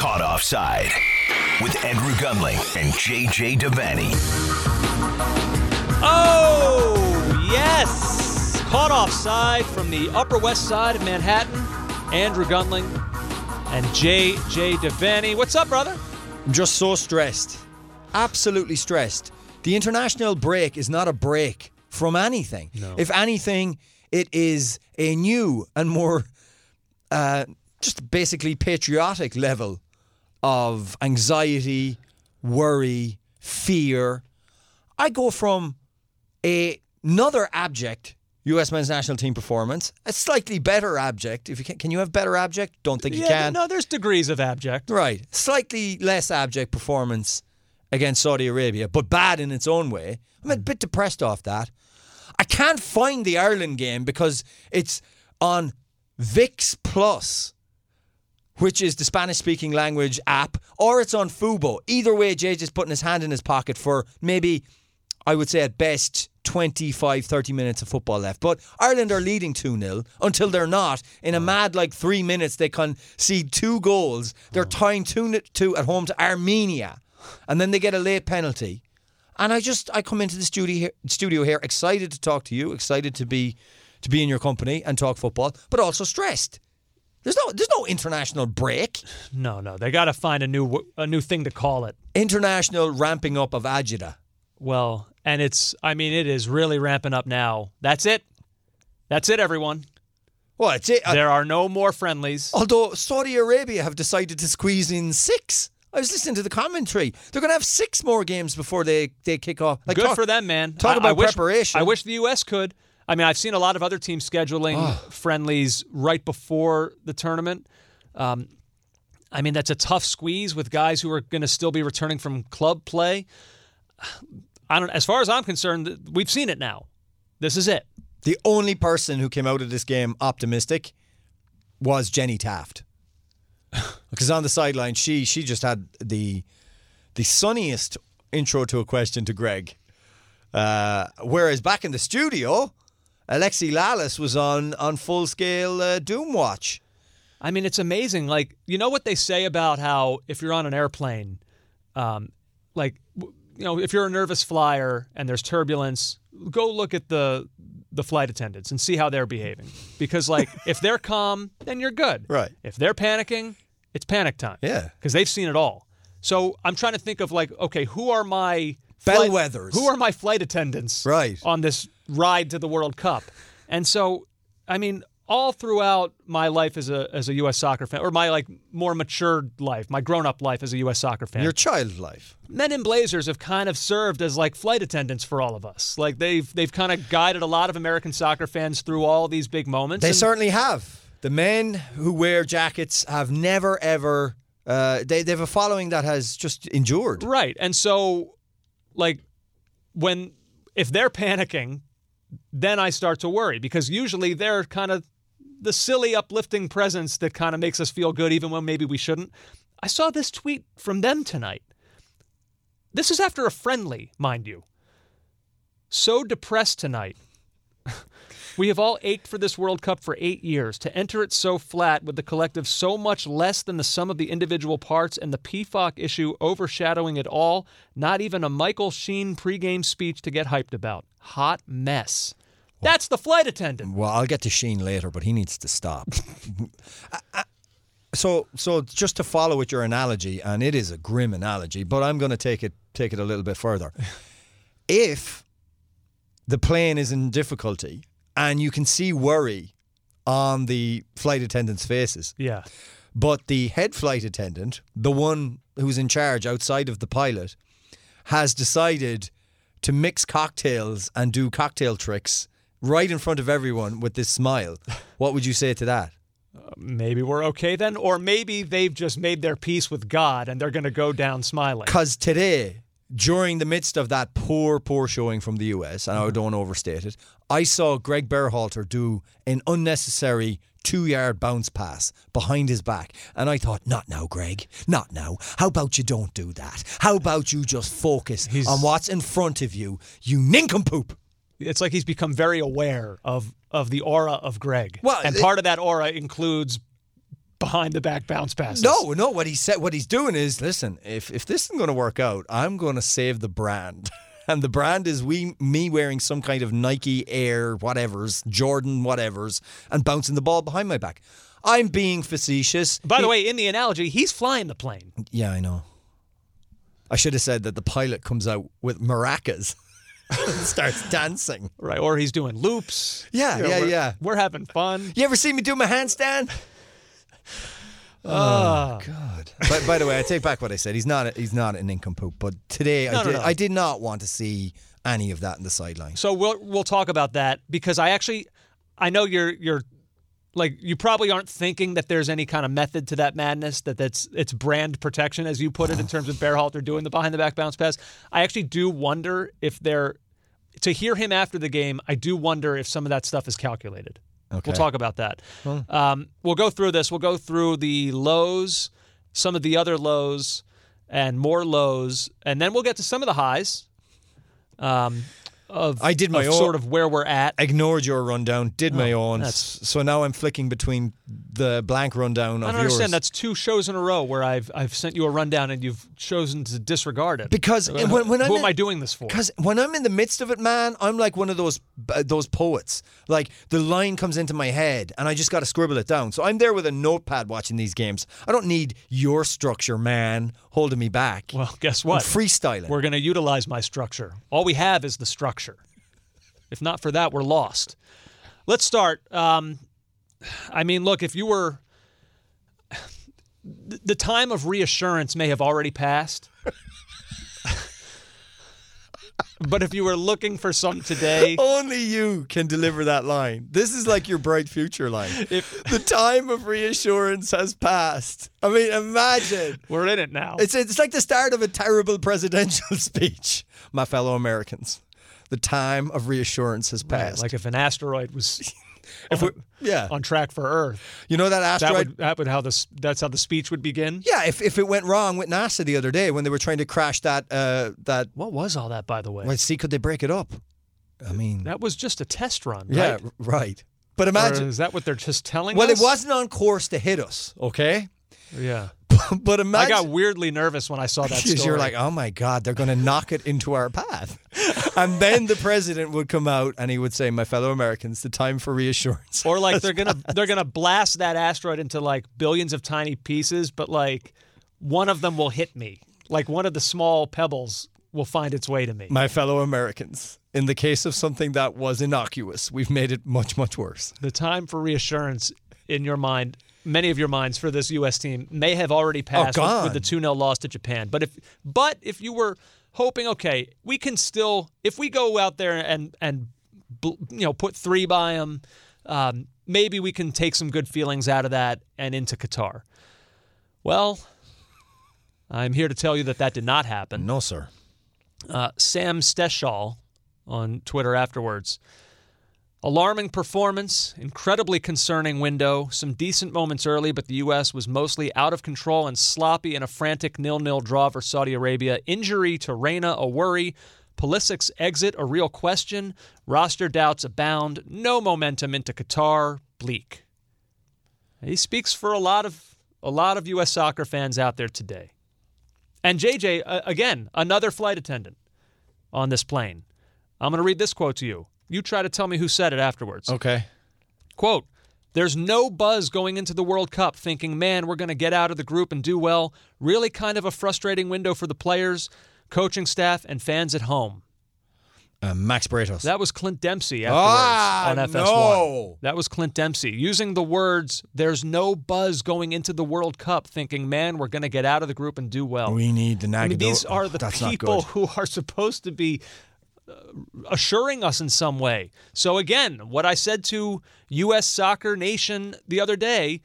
Caught Offside with Andrew Gunling and JJ Devaney. Oh, yes. Caught offside from the Upper West Side of Manhattan. Andrew Gunling and JJ Devaney. What's up, brother? I'm just so stressed. Absolutely stressed. The international break is not a break from anything. If anything, it is a new and more uh, just basically patriotic level of anxiety, worry, fear. I go from a, another abject U.S. men's national team performance, a slightly better abject. If you can, can you have better abject? Don't think you yeah, can. no, there's degrees of abject. Right. Slightly less abject performance against Saudi Arabia, but bad in its own way. I'm a hmm. bit depressed off that. I can't find the Ireland game because it's on VIX Plus, which is the Spanish speaking language app, or it's on Fubo. Either way, just putting his hand in his pocket for maybe, I would say at best, 25, 30 minutes of football left. But Ireland are leading 2 0 until they're not. In a mad, like three minutes, they concede two goals. They're tying 2 2 at home to Armenia. And then they get a late penalty. And I just, I come into the studio here, studio here excited to talk to you, excited to be to be in your company and talk football, but also stressed. There's no, there's no international break. No, no, they got to find a new a new thing to call it. International ramping up of agita. Well, and it's I mean it is really ramping up now. That's it. That's it, everyone. Well, it's it. Uh, There are no more friendlies. although Saudi Arabia have decided to squeeze in six. I was listening to the commentary. They're going to have six more games before they, they kick off. Like, Good talk- for them, man. talk I- about I wish, preparation. I wish the U.S. could. I mean, I've seen a lot of other teams scheduling friendlies right before the tournament. Um, I mean, that's a tough squeeze with guys who are going to still be returning from club play. I don't. As far as I'm concerned, we've seen it now. This is it. The only person who came out of this game optimistic was Jenny Taft. Because on the sideline, she she just had the the sunniest intro to a question to Greg. Uh, whereas back in the studio, Alexi Lalas was on on full scale uh, Doom watch. I mean, it's amazing. Like, you know what they say about how if you're on an airplane, um, like, you know, if you're a nervous flyer and there's turbulence, go look at the the flight attendants and see how they're behaving. Because, like, if they're calm, then you're good. Right. If they're panicking, it's panic time. Yeah. Because they've seen it all. So I'm trying to think of like, okay, who are my flight- Bellwethers. Who are my flight attendants? Right. on this ride to the World Cup. And so, I mean, all throughout my life as a as a U.S. soccer fan, or my like more matured life, my grown up life as a U.S. soccer fan, Your child life. men in blazers have kind of served as like flight attendants for all of us. Like they've they've kind of guided a lot of American soccer fans through all these big moments. They And- certainly have. The men who wear jackets have never ever. Uh, they they have a following that has just endured. Right. And so like when if they're panicking, then I start to worry because usually they're kind of the silly uplifting presence that kind of makes us feel good even when maybe we shouldn't. I saw this tweet from them tonight. This is after a friendly, mind you. So depressed tonight. We have all ached for this World Cup for eight years. To enter it so flat with the collective so much less than the sum of the individual parts and the PFOC issue overshadowing it all, not even a Michael Sheen pregame speech to get hyped about. Hot mess. That's the flight attendant. Well, I'll get to Sheen later, but he needs to stop. I- I- so, so just to follow with your analogy, and it is a grim analogy, but I'm going to take it take it a little bit further. If the plane is in difficulty and you can see worry on the flight attendants' faces, Yeah. but the head flight attendant, the one who's in charge outside of the pilot, has decided to mix cocktails and do cocktail tricks right in front of everyone with this smile. What would you say to that? Uh, maybe we're okay then. Or maybe they've just made their peace with God and they're going to go down smiling. Because today, during the midst of that poor, poor showing from the US, and I mm-hmm. don't overstate it, I saw Greg Berhalter do an unnecessary two yard bounce pass behind his back. And I thought, not now, Greg. Not now. How about you don't do that? How about you just focus He's- on what's in front of you, you nincompoop? It's like he's become very aware of of the aura of Greg. Well, and it- part of that aura includes behind the back bounce passes. No, no. What he said, what he's doing is, listen. If if this isn't going to work out, I'm going to save the brand, and the brand is we me wearing some kind of Nike Air whatever's, Jordan whatever's, and bouncing the ball behind my back. I'm being facetious. By the way, in the analogy, he's flying the plane. yeah, I know. I should have said that the pilot comes out with maracas, starts dancing. Right. Or he's doing loops. Yeah, You know, yeah, we're- yeah. We're having fun. You ever see me do my handstand? Ah. Oh God! By, by the way, I take back what I said. He's not. A, he's not an nincompoop. But today, No, I no, did. no. I did not want to see any of that in the sideline. So we'll we'll talk about that because I actually I know you're you're like you probably aren't thinking that there's any kind of method to that madness that that's it's brand protection as you put it in terms of Berhalter doing the behind the back bounce pass. I actually do wonder if they're to hear him after the game. I do wonder if some of that stuff is calculated. Okay. We'll talk about that. Um, we'll go through this. We'll go through the lows, some of the other lows, and more lows, and then we'll get to some of the highs. Um, of I did my own- sort of where we're at. Ignored your rundown. Did my own. Oh, So now I'm flicking between the blank rundown of I don't yours. understand. That's two shows in a row where I've I've sent you a rundown and you've chosen to disregard it. Because Uh, when- when I'm who in- am I doing this for? Because when I'm in the midst of it, man, I'm like one of those uh, those poets. Like the line comes into my head, and I just got to scribble it down. So I'm there with a notepad watching these games. I don't need your structure, man, holding me back. Well, guess I'm what? freestyling. We're going to utilize my structure. All we have is the structure. If not for that, we're lost. Let's start. Um, I mean, look, if you were. The time of reassurance may have already passed. But if you were looking for some today, Only you can deliver that line. This is like your bright future line. If- the time of reassurance has passed. I mean, imagine. we're in it now. It's it's like the start of a terrible presidential speech, my fellow Americans. The time of reassurance has Right, passed. like if an asteroid was If we- yeah, on track for Earth, you know that that asteroid. would that would how this that's how the speech would begin. yeah, if, if it went wrong with NASA the other day when they were trying to crash that uh, that What was all that, by the way? well, see, could they break it up? I mean, That was just a test run, yeah, right? But Or imagine. is that what they're just telling us? Well, us? it wasn't on course to hit us, okay? Yeah. but I got weirdly nervous when I saw that. Because you're like, oh my God, they're going to knock it into our path. and then the president would come out and he would say, my fellow Americans, the time for reassurance. or like they're gonna they're gonna blast that asteroid into like billions of tiny pieces, but like one of them will hit me. Like one of the small pebbles will find its way to me. my fellow Americans, in the case of something that was innocuous, we've made it much, much worse. the time for reassurance in your mind, many of your minds for this U.S. team may have already passed with, with the 2 0 loss to Japan. But if but if you were hoping, okay, we can still, if we go out there and and you know put three by them, um, maybe we can take some good feelings out of that and into Qatar. Well, I'm here to tell you that that did not happen. No, sir. Uh, Sam Stejskal on Twitter afterwards. Alarming performance, incredibly concerning window, some decent moments early, but the U.S. was mostly out of control and sloppy in a frantic nil-nil draw for Saudi Arabia. Injury to Reyna a worry. Pulisic's exit a real question. Roster doubts abound. No momentum into Qatar. Bleak. He speaks for a lot of a lot of U.S. soccer fans out there today. And JJ, again, another flight attendant on this plane. I'm going to read this quote to you. You try to tell me who said it afterwards. Okay. Quote There's no buzz going into the World Cup thinking, man, we're going to get out of the group and do well. Really kind of a frustrating window for the players, coaching staff, and fans at home. Uh, Max Bretos. That was Clint Dempsey afterwards Ah, on FS1. no. That was Clint Dempsey using the words, there's no buzz going into the World Cup thinking, man, we're going to get out of the group and do well. we need the I mean, these are the That's not people who are supposed to be assuring us in some way. So again, what I said to U.S. Soccer Nation the other day,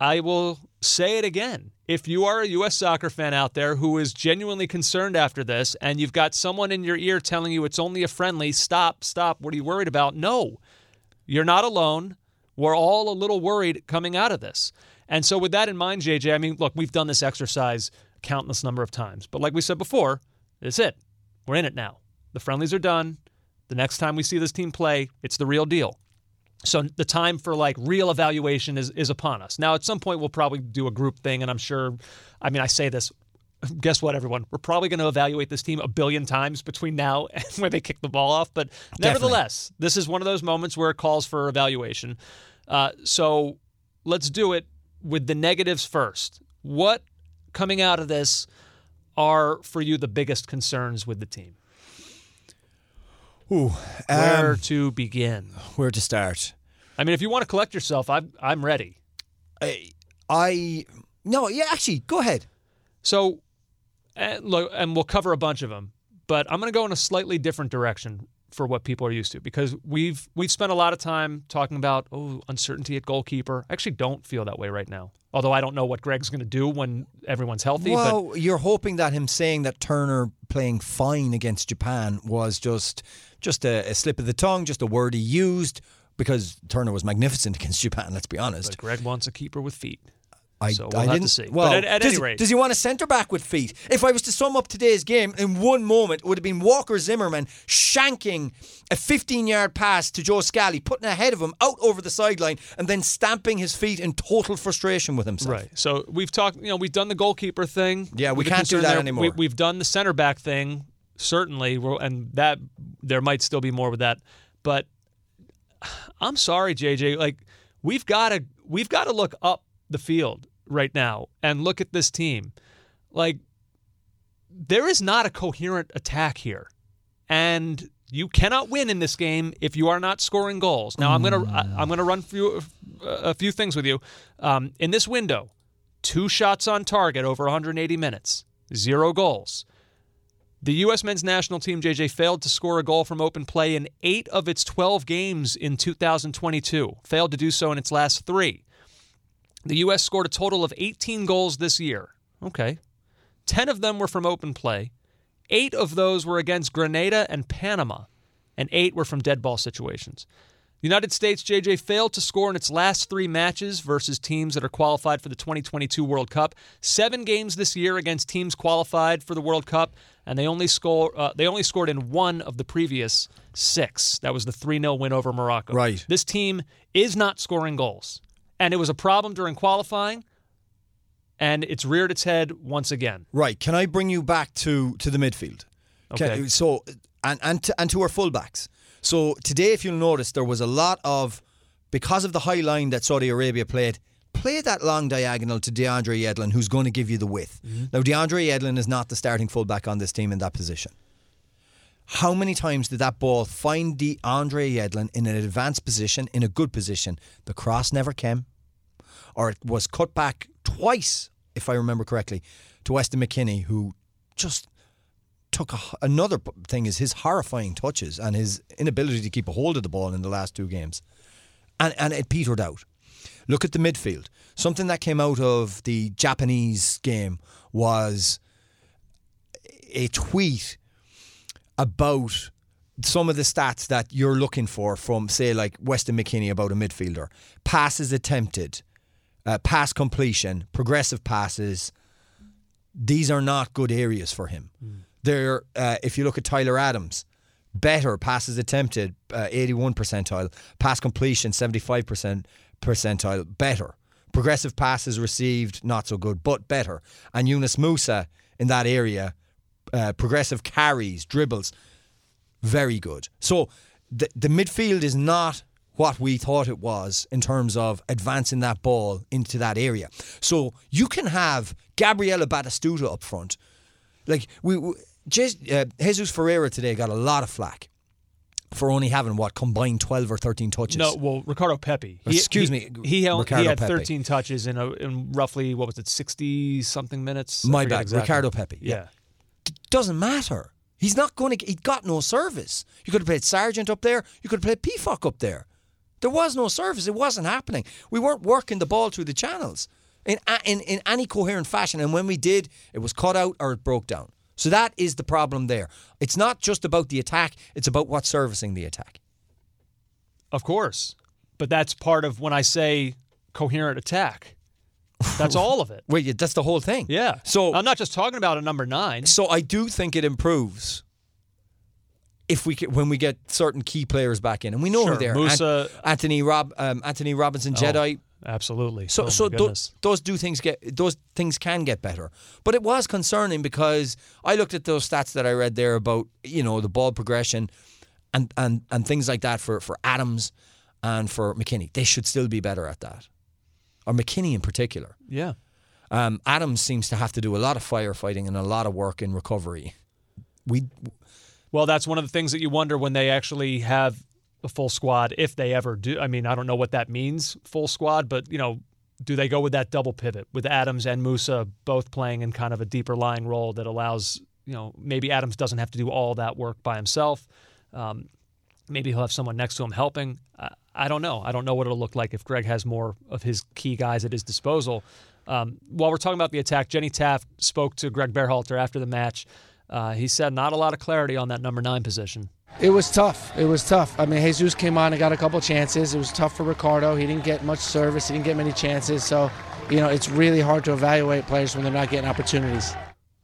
I will say it again. If you are a U.S. soccer fan out there who is genuinely concerned after this, and you've got someone in your ear telling you it's only a friendly, stop, stop. What are you worried about? No, you're not alone. We're all a little worried coming out of this. And so, with that in mind, JJ, I mean, look, we've done this exercise countless number of times. But like we said before, it's it. We're in it now. The friendlies are done. The next time we see this team play, it's the real deal. So the time for like real evaluation is is upon us. Now at some point we'll probably do a group thing and I'm sure I mean I say this guess what everyone we're probably going to evaluate this team a billion times between now and when they kick the ball off but nevertheless this is one of those moments where it calls for evaluation uh, so let's do it with the negatives first what coming out of this are for you the biggest concerns with the team Ooh, where um, to begin where to start? i mean if you want to collect yourself i'm, I'm ready I, I no, yeah, actually, go ahead. So, and look, and we'll cover a bunch of them, but I'm going to go in a slightly different direction for what people are used to because we've we've spent a lot of time talking about oh uncertainty at goalkeeper. I actually don't feel that way right now. Although I don't know what Greg's going to do when everyone's healthy. Well, you're hoping that him saying that Turner playing fine against Japan was just just a, a slip of the tongue, just a word he used because Turner was magnificent against Japan. Let's be honest. but Greg wants a keeper with feet. I, so we'll I have didn't to see. Well, but at, at does, any rate, does he want a centre back with feet? If I was to sum up today's game in one moment, it would have been Walker Zimmerman shanking a 15 yard pass to Joe Scally, putting ahead of him out over the sideline, and then stamping his feet in total frustration with himself. Right. So we've talked. You know, we've done the goalkeeper thing. Yeah, we can't do that there. anymore. We, we've done the center back thing. Certainly, and that there might still be more with that. But I'm sorry, JJ. Like we've got to we've got to look up the field right now and look at this team. Like there is not a coherent attack here, and you cannot win in this game if you are not scoring goals. Now I'm gonna I'm gonna run a, a few things with you. Um, in this window, two shots on target over 180 minutes, zero goals. The U.S. men's national team, JJ, failed to score a goal from open play in eight of its 12 games in 2022. Failed to do so in its last three. The U.S. scored a total of 18 goals this year. Okay. 10 of them were from open play. Eight of those were against Grenada and Panama, and eight were from dead ball situations. The United States, JJ, failed to score in its last three matches versus teams that are qualified for the 2022 World Cup. Seven games this year against teams qualified for the World Cup, and they only score uh, they only scored in one of the previous six. That was the 3 0 win over Morocco. Right. This team is not scoring goals, and it was a problem during qualifying, and it's reared its head once again. Right. Can I bring you back to to the midfield? Can- Okay. so and and to, and to our fullbacks. So today, if you'll notice, there was a lot of because of the high line that Saudi Arabia played. Play that long diagonal to DeAndre Yedlin, who's going to give you the width. Mm-hmm. Now, DeAndre Yedlin is not the starting fullback on this team in that position. How many times did that ball find DeAndre Yedlin in an advanced position, in a good position? The cross never came, or it was cut back twice, if I remember correctly, to Weston McKennie, who just took a, another thing is his horrifying touches and his inability to keep a hold of the ball in the last two games, and and it petered out. Look at the midfield. Something that came out of the Japanese game was a tweet about some of the stats that you're looking for from, say, like Weston McKennie about a midfielder. Passes attempted, uh, pass completion, progressive passes. These are not good areas for him. They're, uh, if you look at Tyler Adams, better passes attempted, uh, 81 percentile, pass completion, 75% percentile, better. Progressive passes received, not so good, but better. And Yunus Musah in that area, uh, progressive carries, dribbles, very good. So the the midfield is not what we thought it was in terms of advancing that ball into that area. So you can have Gabriela Batistuta up front. Like we, we uh, Jesus Ferreira today got a lot of flack for only having what combined 12 or 13 touches. No, well, Ricardo Pepi. Excuse he, me, He, held, he had Pepi. 13 touches in, a, in roughly, what was it, 60 something minutes? My bad, exactly. Ricardo Pepi. Yeah. Doesn't matter. He's not going to. He got no service. You could have played Sargent up there. You could have played Peacock up there. There was no service. It wasn't happening. We weren't working the ball through the channels in in in any coherent fashion. And when we did, it was cut out or it broke down. So that is the problem there. It's not just about the attack. It's about what's servicing the attack. Of course. But that's part of when I say coherent attack. That's all of it. Wait, that's the whole thing. Yeah. So I'm not just talking about a number nine. So I do think it improves if we can, when we get certain key players back in, and we know Sure, who they are. Musah- An- Anthony Rob, um, Antonee Robinson, Jedi. Absolutely. So, oh, so goodness. those do things get those things can get better, but it was concerning because I looked at those stats that I read there about you know the ball progression, and and and things like that for for Adams and for McKennie. They should still be better at that, or McKennie in particular. yeah. Um, Adams seems to have to do a lot of firefighting and a lot of work in recovery. We Well, that's one of the things that you wonder when they actually have a full squad, if they ever do. I mean, I don't know what that means, full squad, but you know, do they go with that double pivot with Adams and Musah both playing in kind of a deeper lying role that allows you know maybe Adams doesn't have to do all that work by himself. Um, maybe he'll have someone next to him helping. I, I don't know. I don't know what it'll look like if Greg has more of his key guys at his disposal. Um, while we're talking about the attack, Jenny Taft spoke to Greg Berhalter after the match. Uh, he said not a lot of clarity on that number nine position. It was tough. It was tough. I mean, Jesus came on and got a couple chances. It was tough for Ricardo. He didn't get much service. He didn't get many chances. So, you know, it's really hard to evaluate players when they're not getting opportunities.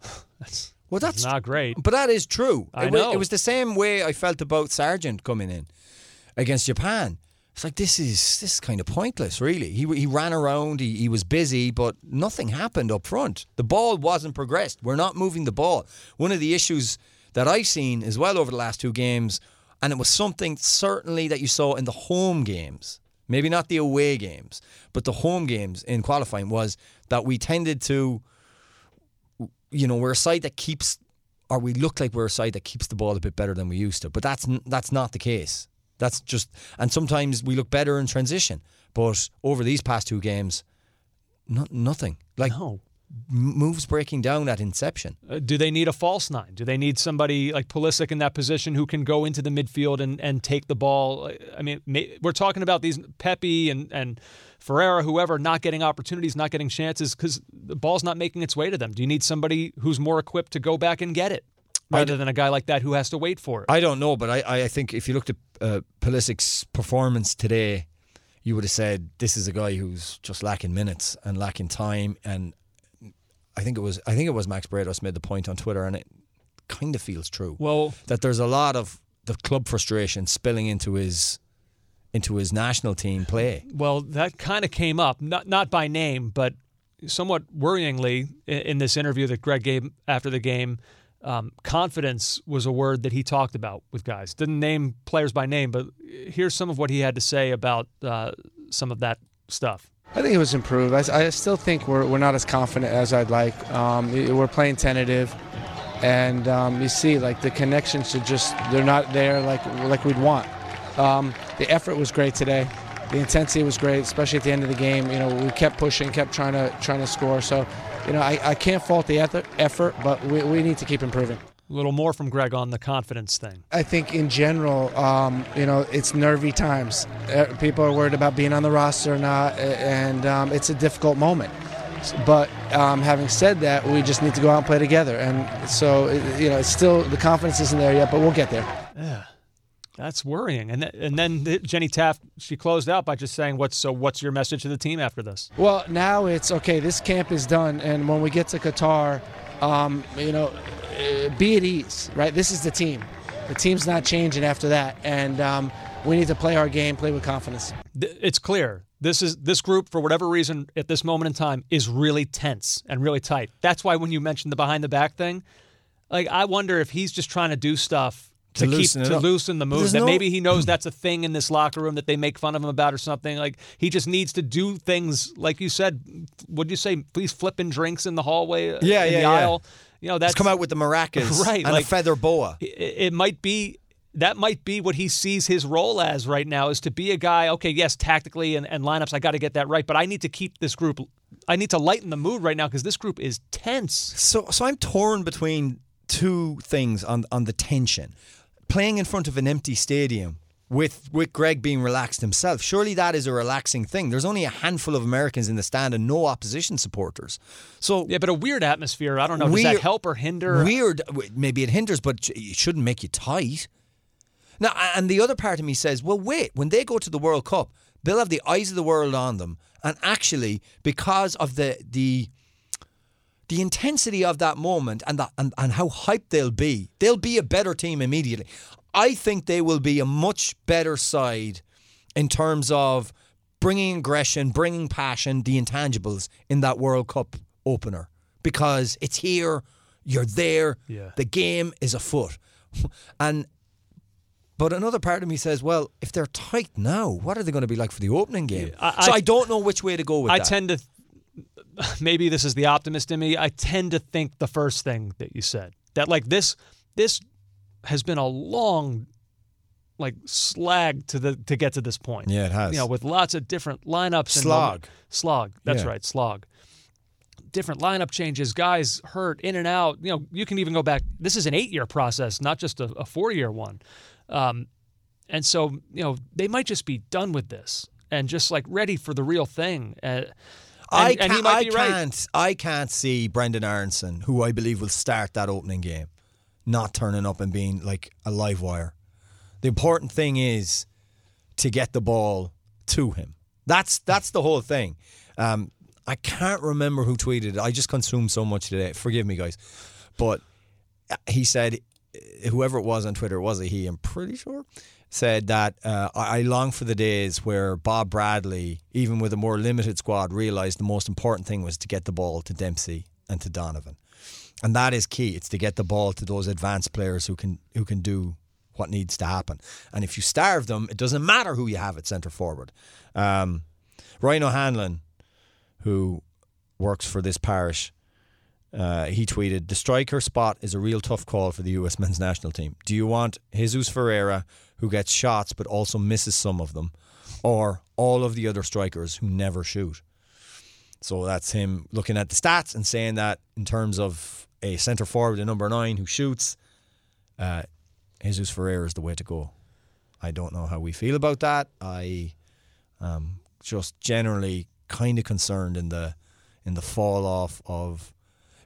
That's well, that's not great. But that is true. I it, wa- know. it was the same way I felt about Sargent coming in against Japan. It's like this is this is kind of pointless, really. He he ran around, he, he was busy, but nothing happened up front. The ball wasn't progressed. We're not moving the ball. One of the issues that I've seen as well over the last two games, and it was something certainly that you saw in the home games, maybe not the away games, but the home games in qualifying was that we tended to you know, we're a side that keeps, or we look like we're a side that keeps the ball a bit better than we used to. But that's that's not the case. That's just, and sometimes we look better in transition. But over these past two games, no, nothing. Like No. moves breaking down at inception. Uh, do they need a false nine? Do they need somebody like Pulisic in that position who can go into the midfield and, and take the ball? I mean, may, we're talking about these Pepi and, and Ferreira, whoever, not getting opportunities, not getting chances because the ball's not making its way to them. Do you need somebody who's more equipped to go back and get it rather than a guy like that who has to wait for it? I don't know, but I, I think if you looked at uh, Pulisic's performance today, you would have said this is a guy who's just lacking minutes and lacking time. And I think it was I think it was Max Bretos made the point on Twitter, and it kind of feels true. well, that there's a lot of the club frustration spilling into his into his national team play. Well, that kind of came up, not not by name, but somewhat worryingly in, in this interview that Greg gave after the game. Um, confidence was a word that he talked about with guys. Didn't name players by name, but here's some of what he had to say about uh, some of that stuff. I think it was improved. I, I still think we're, we're not as confident as I'd like. Um, we're playing tentative, and um, you see like the connections should just they're not there like like we'd want. Um, the effort was great today. The intensity was great, especially at the end of the game. You know, we kept pushing, kept trying to trying to score. So, you know, I, I can't fault the effort, effort, but we, we need to keep improving. A little more from Greg on the confidence thing. I think in general, um, you know, it's nervy times. Uh, People are worried about being on the roster or not, and um, it's a difficult moment. But um, having said that, we just need to go out and play together. And so, you know, it's still the confidence isn't there yet, but we'll get there. That's worrying. And th- and then the- Jenny Taft she closed out by just saying, "What's so? What's your message to the team after this?" Well, now it's okay. This camp is done, and when we get to Qatar, um, you know, uh, be at ease, right? This is the team. The team's not changing after that, and um, we need to play our game, play with confidence. Th- It's clear this is this group for whatever reason at this moment in time is really tense and really tight. That's why when you mentioned the behind the back thing, like I wonder if he's just trying to do stuff. To To, keep to loosen the There's that no- maybe he knows that's a thing in this locker room that they make fun of him about or something like he just needs to do things like you said would you say please flipping drinks in the hallway uh, Yeah, in yeah, the yeah. aisle you know that's Let's come out with the maracas Right, and like- a feather boa. it, it might be that might be what he sees his role as right now is to be a guy okay yes tactically and, and lineups i got to get that right but i need to keep this group i need to lighten the mood right now because this group is tense So, so I'm torn between two things on on the tension. Playing in front of an empty stadium with with Greg being relaxed himself. Surely that is a relaxing thing. There's only a handful of Americans in the stand and no opposition supporters. So yeah but a weird atmosphere i don't know does Weird- that help or hinder Weird. Maybe it hinders, but it shouldn't make you tight. Now, and the other part of me says, well, wait. When they go to the World Cup, they'll have the eyes of the world on them, and actually, because of the the the intensity of that moment and, that, and and how hyped they'll be, they'll be a better team immediately. I think they will be a much better side in terms of bringing aggression, bringing passion, the intangibles in that World Cup opener because it's here, you're there, Yeah. the game is afoot. And but another part of me says, well, if they're tight now, what are they going to be like for the opening game? I- so I- I don't know which way to go with I that. tend to, maybe this is the optimist in me. I tend to think the first thing that you said that like this, this has been a long, like slag to the to get to this point. Yeah, it has. You know, with lots of different lineups. And Slog. slog. That's Yeah. right, slog. Different lineup changes, guys hurt in and out. You know, you can even go back. This is an eight-year process, not just a, a four-year one. Um, and so, you know, they might just be done with this and just like ready for the real thing. Uh, I and can't, he might I right. can't, I can't see Brenden Aaronson, who I believe will start that opening game, not turning up and being like a live wire. The important thing is to get the ball to him. That's that's the whole thing. Um, I can't remember who tweeted it. I just consumed so much today. Forgive me, guys, but he said, whoever it was on Twitter, was it he? I'm pretty sure. Said that uh, I long for the days where Bob Bradley, even with a more limited squad, realised the most important thing was to get the ball to Dempsey and to Donovan, and that is key. It's to get the ball to those advanced players who can who can do what needs to happen. And if you starve them, it doesn't matter who you have at centre forward. Um, Ryan O'Hanlon, who works for this parish, uh, he tweeted, The striker spot is a real tough call for the US men's national team. Do you want Jesus Ferreira, who gets shots but also misses some of them, or all of the other strikers who never shoot? So that's him looking at the stats and saying that in terms of a centre forward, a number nine who shoots, uh, Jesus Ferreira is the way to go. I don't know how we feel about that. I um, just generally kind of concerned in the in the fall off of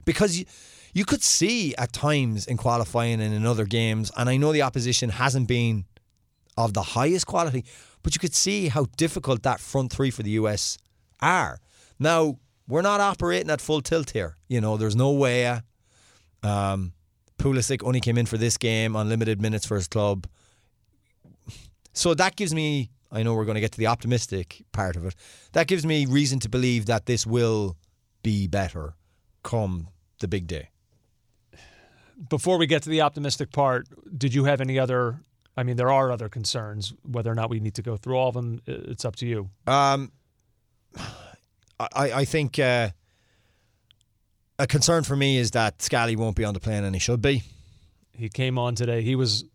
because you, you could see at times in qualifying and in other games, and I know the opposition hasn't been of the highest quality, but you could see how difficult that front three for the US are. Now we're not operating at full tilt here. You know, there's no way. Um, Pulisic only came in for this game on limited minutes for his club. So that gives me, I know we're going to get to the optimistic part of it, that gives me reason to believe that this will be better come the big day. Before we get to the optimistic part, did you have any other? I mean, there are other concerns. Whether or not we need to go through all of them, it's up to you. Um, I, I think uh, a concern for me is that Scally won't be on the plane and he should be. He came on today. He was.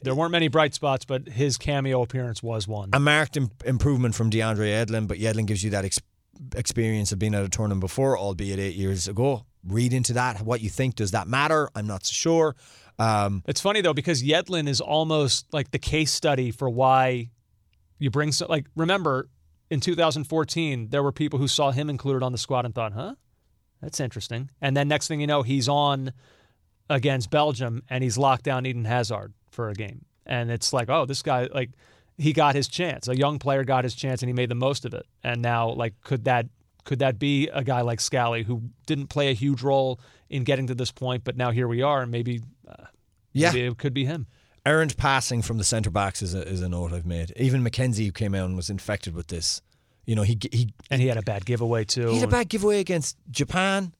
There weren't many bright spots, but his cameo appearance was one. A marked Im- improvement from DeAndre Yedlin, but Edlin gives you that ex- experience of being at a tournament before, albeit eight years ago. Read into that what you think. Does that matter? I'm not so sure. Um, It's funny though because Yedlin is almost like the case study for why you bring so like remember in 2014 there were people who saw him included on the squad and thought, "Huh? That's interesting." And then next thing you know, he's on against Belgium and he's locked down Eden Hazard for a game. And it's like, "Oh, this guy like he got his chance. A young player got his chance and he made the most of it." And now like could that could that be a guy like Scally who didn't play a huge role in getting to this point, but now here we are and maybe uh, yeah, Maybe it could be him. earned passing from the centre backs is a, is a note I've made. Even McKenzie, who came out and was infected with this, you know, he he And he had a bad giveaway too. He had a bad giveaway against Japan.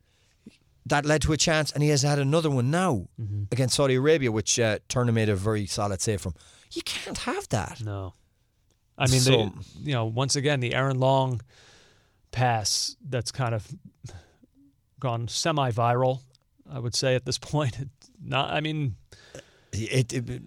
That led to a chance, and he has had another one now Mm-hmm. against Saudi Arabia, which uh, Turner made a very solid save from. You can't have that. No. I mean, So- they, you know, once again, the Aaron Long pass that's kind of gone semi-viral, I would say at this point. It, not, I mean, It, it- it-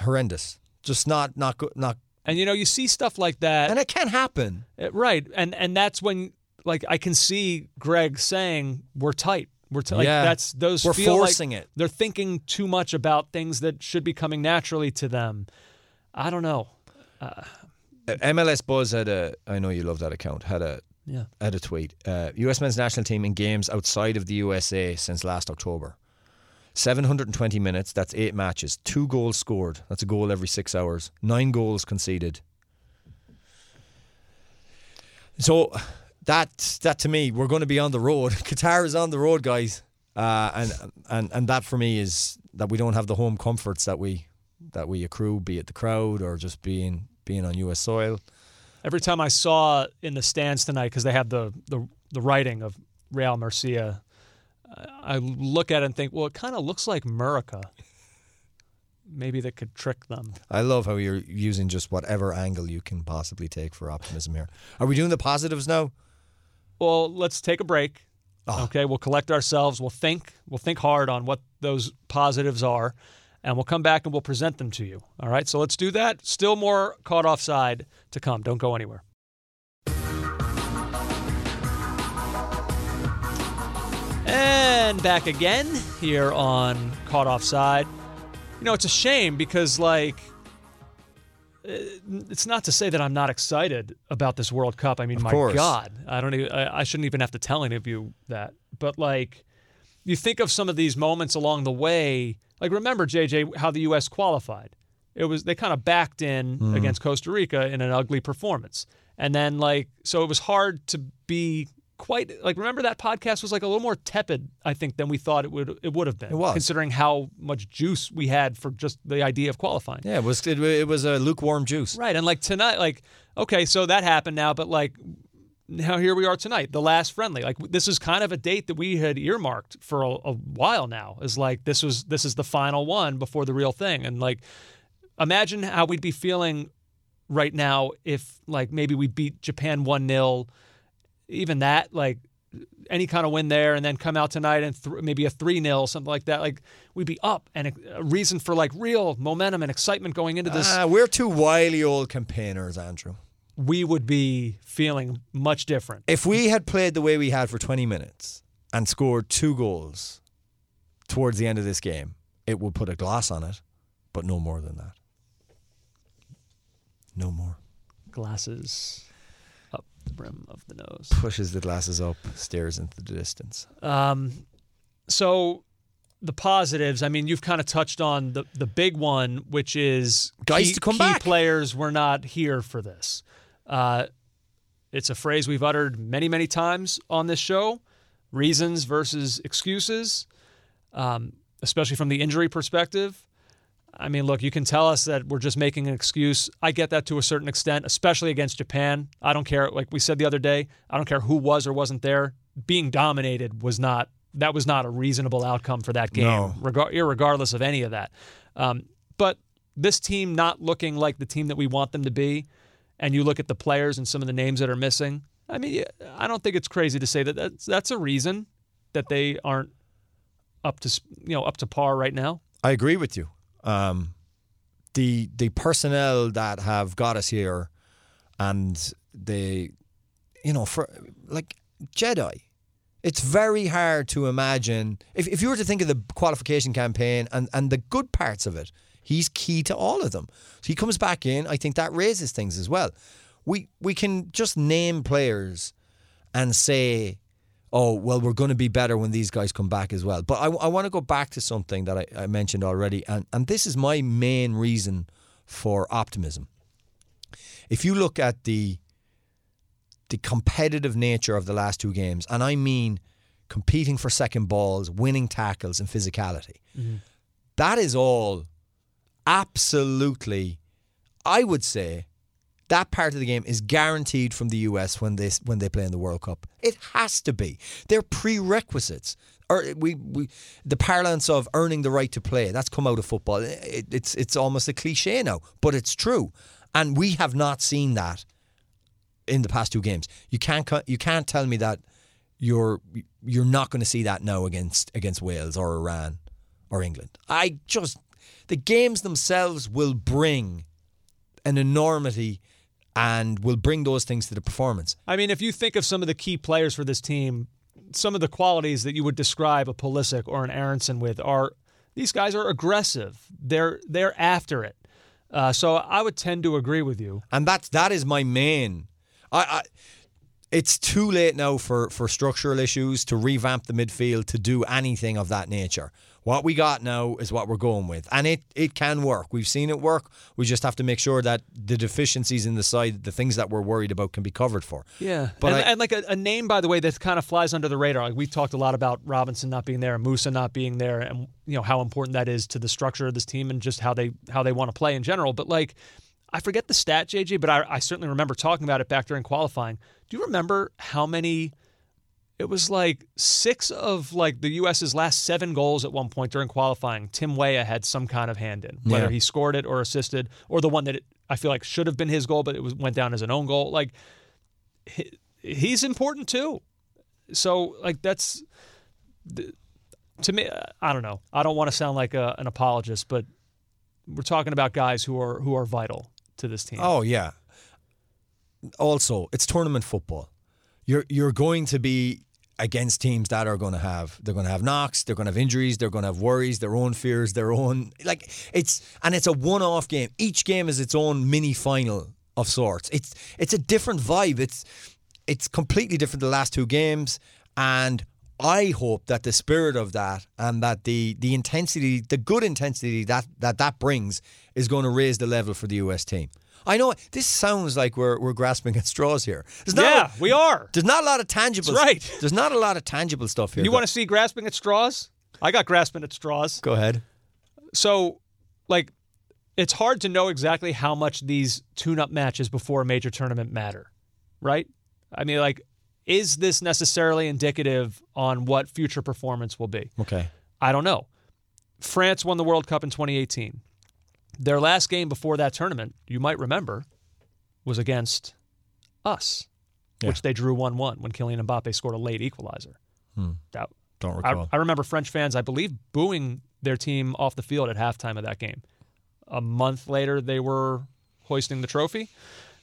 horrendous. Just not not good. Not, and you know, you see stuff like that, and it can happen. Uh, right? And and that's when, like, I can see Greg saying, "We're tight." We're t- like Yeah. that's those We're feel like forcing it. They're thinking too much about things that should be coming naturally to them. I don't know. Uh, MLS Buzz had a. I know you love that account. Had a Yeah. at a tweet. Uh, U.S. men's national team in games outside of the USA since last October. 720 minutes. That's eight matches. Two goals scored. That's a goal every six hours. Nine goals conceded. So that that to me, we're going to be on the road. Qatar is on the road, guys, uh, and and and that for me is that we don't have the home comforts that we that we accrue, be it the crowd or just being being on U.S. soil. Every time I saw in the stands tonight, because they have the, the the writing of Real Murcia, I look at it and think, well, it kind of looks like Murica. Maybe that could trick them. I love how you're using just whatever angle you can possibly take for optimism here. Are we doing the positives now? Well, let's take a break. Oh. Okay, we'll collect ourselves. We'll think. We'll think hard on what those positives are, and we'll come back and we'll present them to you. All right. So let's do that. Still more caught offside to come. Don't go anywhere. And back again here on Caught Offside. You know, it's a shame because, like, it's not to say that I'm not excited about this World Cup. I mean, Of my course. God, I don't. Even, I, I shouldn't even have to tell any of you that. But like, you think of some of these moments along the way. Like, remember JJ how the U.S. qualified? It was they kind of backed in Mm-hmm. against Costa Rica in an ugly performance, and then like, so it was hard to be quite like. Remember that podcast was like a little more tepid, I think, than we thought it would. It would have been. It was. considering how much juice we had for just the idea of qualifying. Yeah, it was it, it was a lukewarm juice. Right. And like tonight, like, okay, so that happened now, but like now here we are tonight, the last friendly. Like this is kind of a date that we had earmarked for a, a while now. Is like this was this is the final one before the real thing. And like imagine how we'd be feeling right now if like maybe we beat Japan one 0 even that, like any kind of win there, and then come out tonight and th- maybe a 3 0, something like that. Like we'd be up and a, a reason for like real momentum and excitement going into this. Ah, we're two wily old campaigners, Andrew. We would be feeling much different. If we had played the way we had for 20 minutes and scored two goals towards the end of this game, it would put a gloss on it, but no more than that. No more. Glasses up the brim of the nose. Pushes the glasses up, stares into the distance. Um, so the positives. I mean, you've kind of touched on the the big one, which is Guys key, to come key back. players were not here for this. Uh, it's a phrase we've uttered many, many times on this show. Reasons versus excuses, um, especially from the injury perspective. I mean, look, you can tell us that we're just making an excuse. I get that to a certain extent, especially against Japan. I don't care. Like we said the other day, I don't care who was or wasn't there. Being dominated was not that was not a reasonable outcome for that game, No. regar- irregardless of any of that. Um, but this team not looking like the team that we want them to be, and you look at the players and some of the names that are missing. I mean, I don't think it's crazy to say that that's, that's a reason that they aren't up to you know up to par right now. I agree with you. Um, the the personnel that have got us here, and the, you know, for like Jedi, it's very hard to imagine if if you were to think of the qualification campaign and and the good parts of it. He's key to all of them. So he comes back in. I think that raises things as well. We we can just name players and say, oh, well, we're going to be better when these guys come back as well. But I, I want to go back to something that I, I mentioned already, and, and this is my main reason for optimism. If you look at the the competitive nature of the last two games, and I mean competing for second balls, winning tackles, and physicality, mm-hmm. that is all absolutely, I would say, that part of the game is guaranteed from the US when they when they play in the World Cup. It has to be. They're prerequisites. Or we, we the parlance of earning the right to play. That's come out of football. It, it's it's almost a cliche now, but it's true. And we have not seen that in the past two games. You can't you can't tell me that you're you're not going to see that now against against Wales or Iran or England. I just the games themselves will bring an enormity and will bring those things to the performance. I mean, if you think of some of the key players for this team, some of the qualities that you would describe a Pulisic or an Aaronson with are these guys are aggressive. They're they're after it. Uh, so I would tend to agree with you. And that's that is my main I, I it's too late now for, for structural issues to revamp the midfield to do anything of that nature. What we got now is what we're going with, and it it can work. We've seen it work. We just have to make sure that the deficiencies in the side, the things that we're worried about, can be covered for. Yeah, But and, I- and like a, a name, by the way, that kind of flies under the radar. Like we talked a lot about Robinson not being there, and Musah not being there, and you know how important that is to the structure of this team and just how they how they want to play in general. But like, I forget the stat, JJ, but I, I certainly remember talking about it back during qualifying. Do you remember how many? It was like six of like the U.S.'s last seven goals at one point during qualifying. Tim Weah had some kind of hand in, whether Yeah. he scored it or assisted, or the one that it, I feel like should have been his goal, but it was went down as an own goal. Like he- he's important too. So like that's to me. I don't know. I don't want to sound like a, an apologist, but we're talking about guys who are who are vital to this team. Oh yeah. Also, it's tournament football. You're you're going to be against teams that are going to have they're going to have knocks, they're going to have injuries, they're going to have worries, their own fears, their own like it's and it's a one-off game. Each game is its own mini final of sorts. It's it's a different vibe. It's it's completely different the last two games and I hope that the spirit of that and that the the intensity, the good intensity that that that brings is going to raise the level for the US team. I know this sounds like we're we're grasping at straws here. Yeah, we are. there's not a lot of tangible. That's right. There's not a lot of tangible stuff here. You want to see grasping at straws? I got grasping at straws. go ahead? So, like, it's hard to know exactly how much these tune-up matches before a major tournament matter, right? I mean, like, is this necessarily indicative on what future performance will be? Okay. I don't know. France won the World Cup in 2018. Their last game before that tournament, you might remember, was against us, which they drew 1 1 when Kylian Mbappe scored a late equalizer. That, Don't I, recall. I remember French fans, I believe, booing their team off the field at halftime of that game. A month later, they were hoisting the trophy.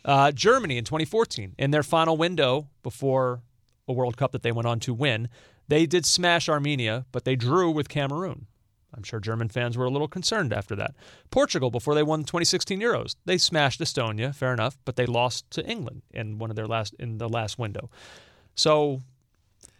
Uh, Germany in 2014, in their final window before a World Cup that they went on to win, they did smash Armenia, but they drew with Cameroon. I'm sure German fans were a little concerned after that. Portugal, before they won the 2016 Euros, they smashed Estonia, fair enough, but they lost to England in one of their last in the last window. So,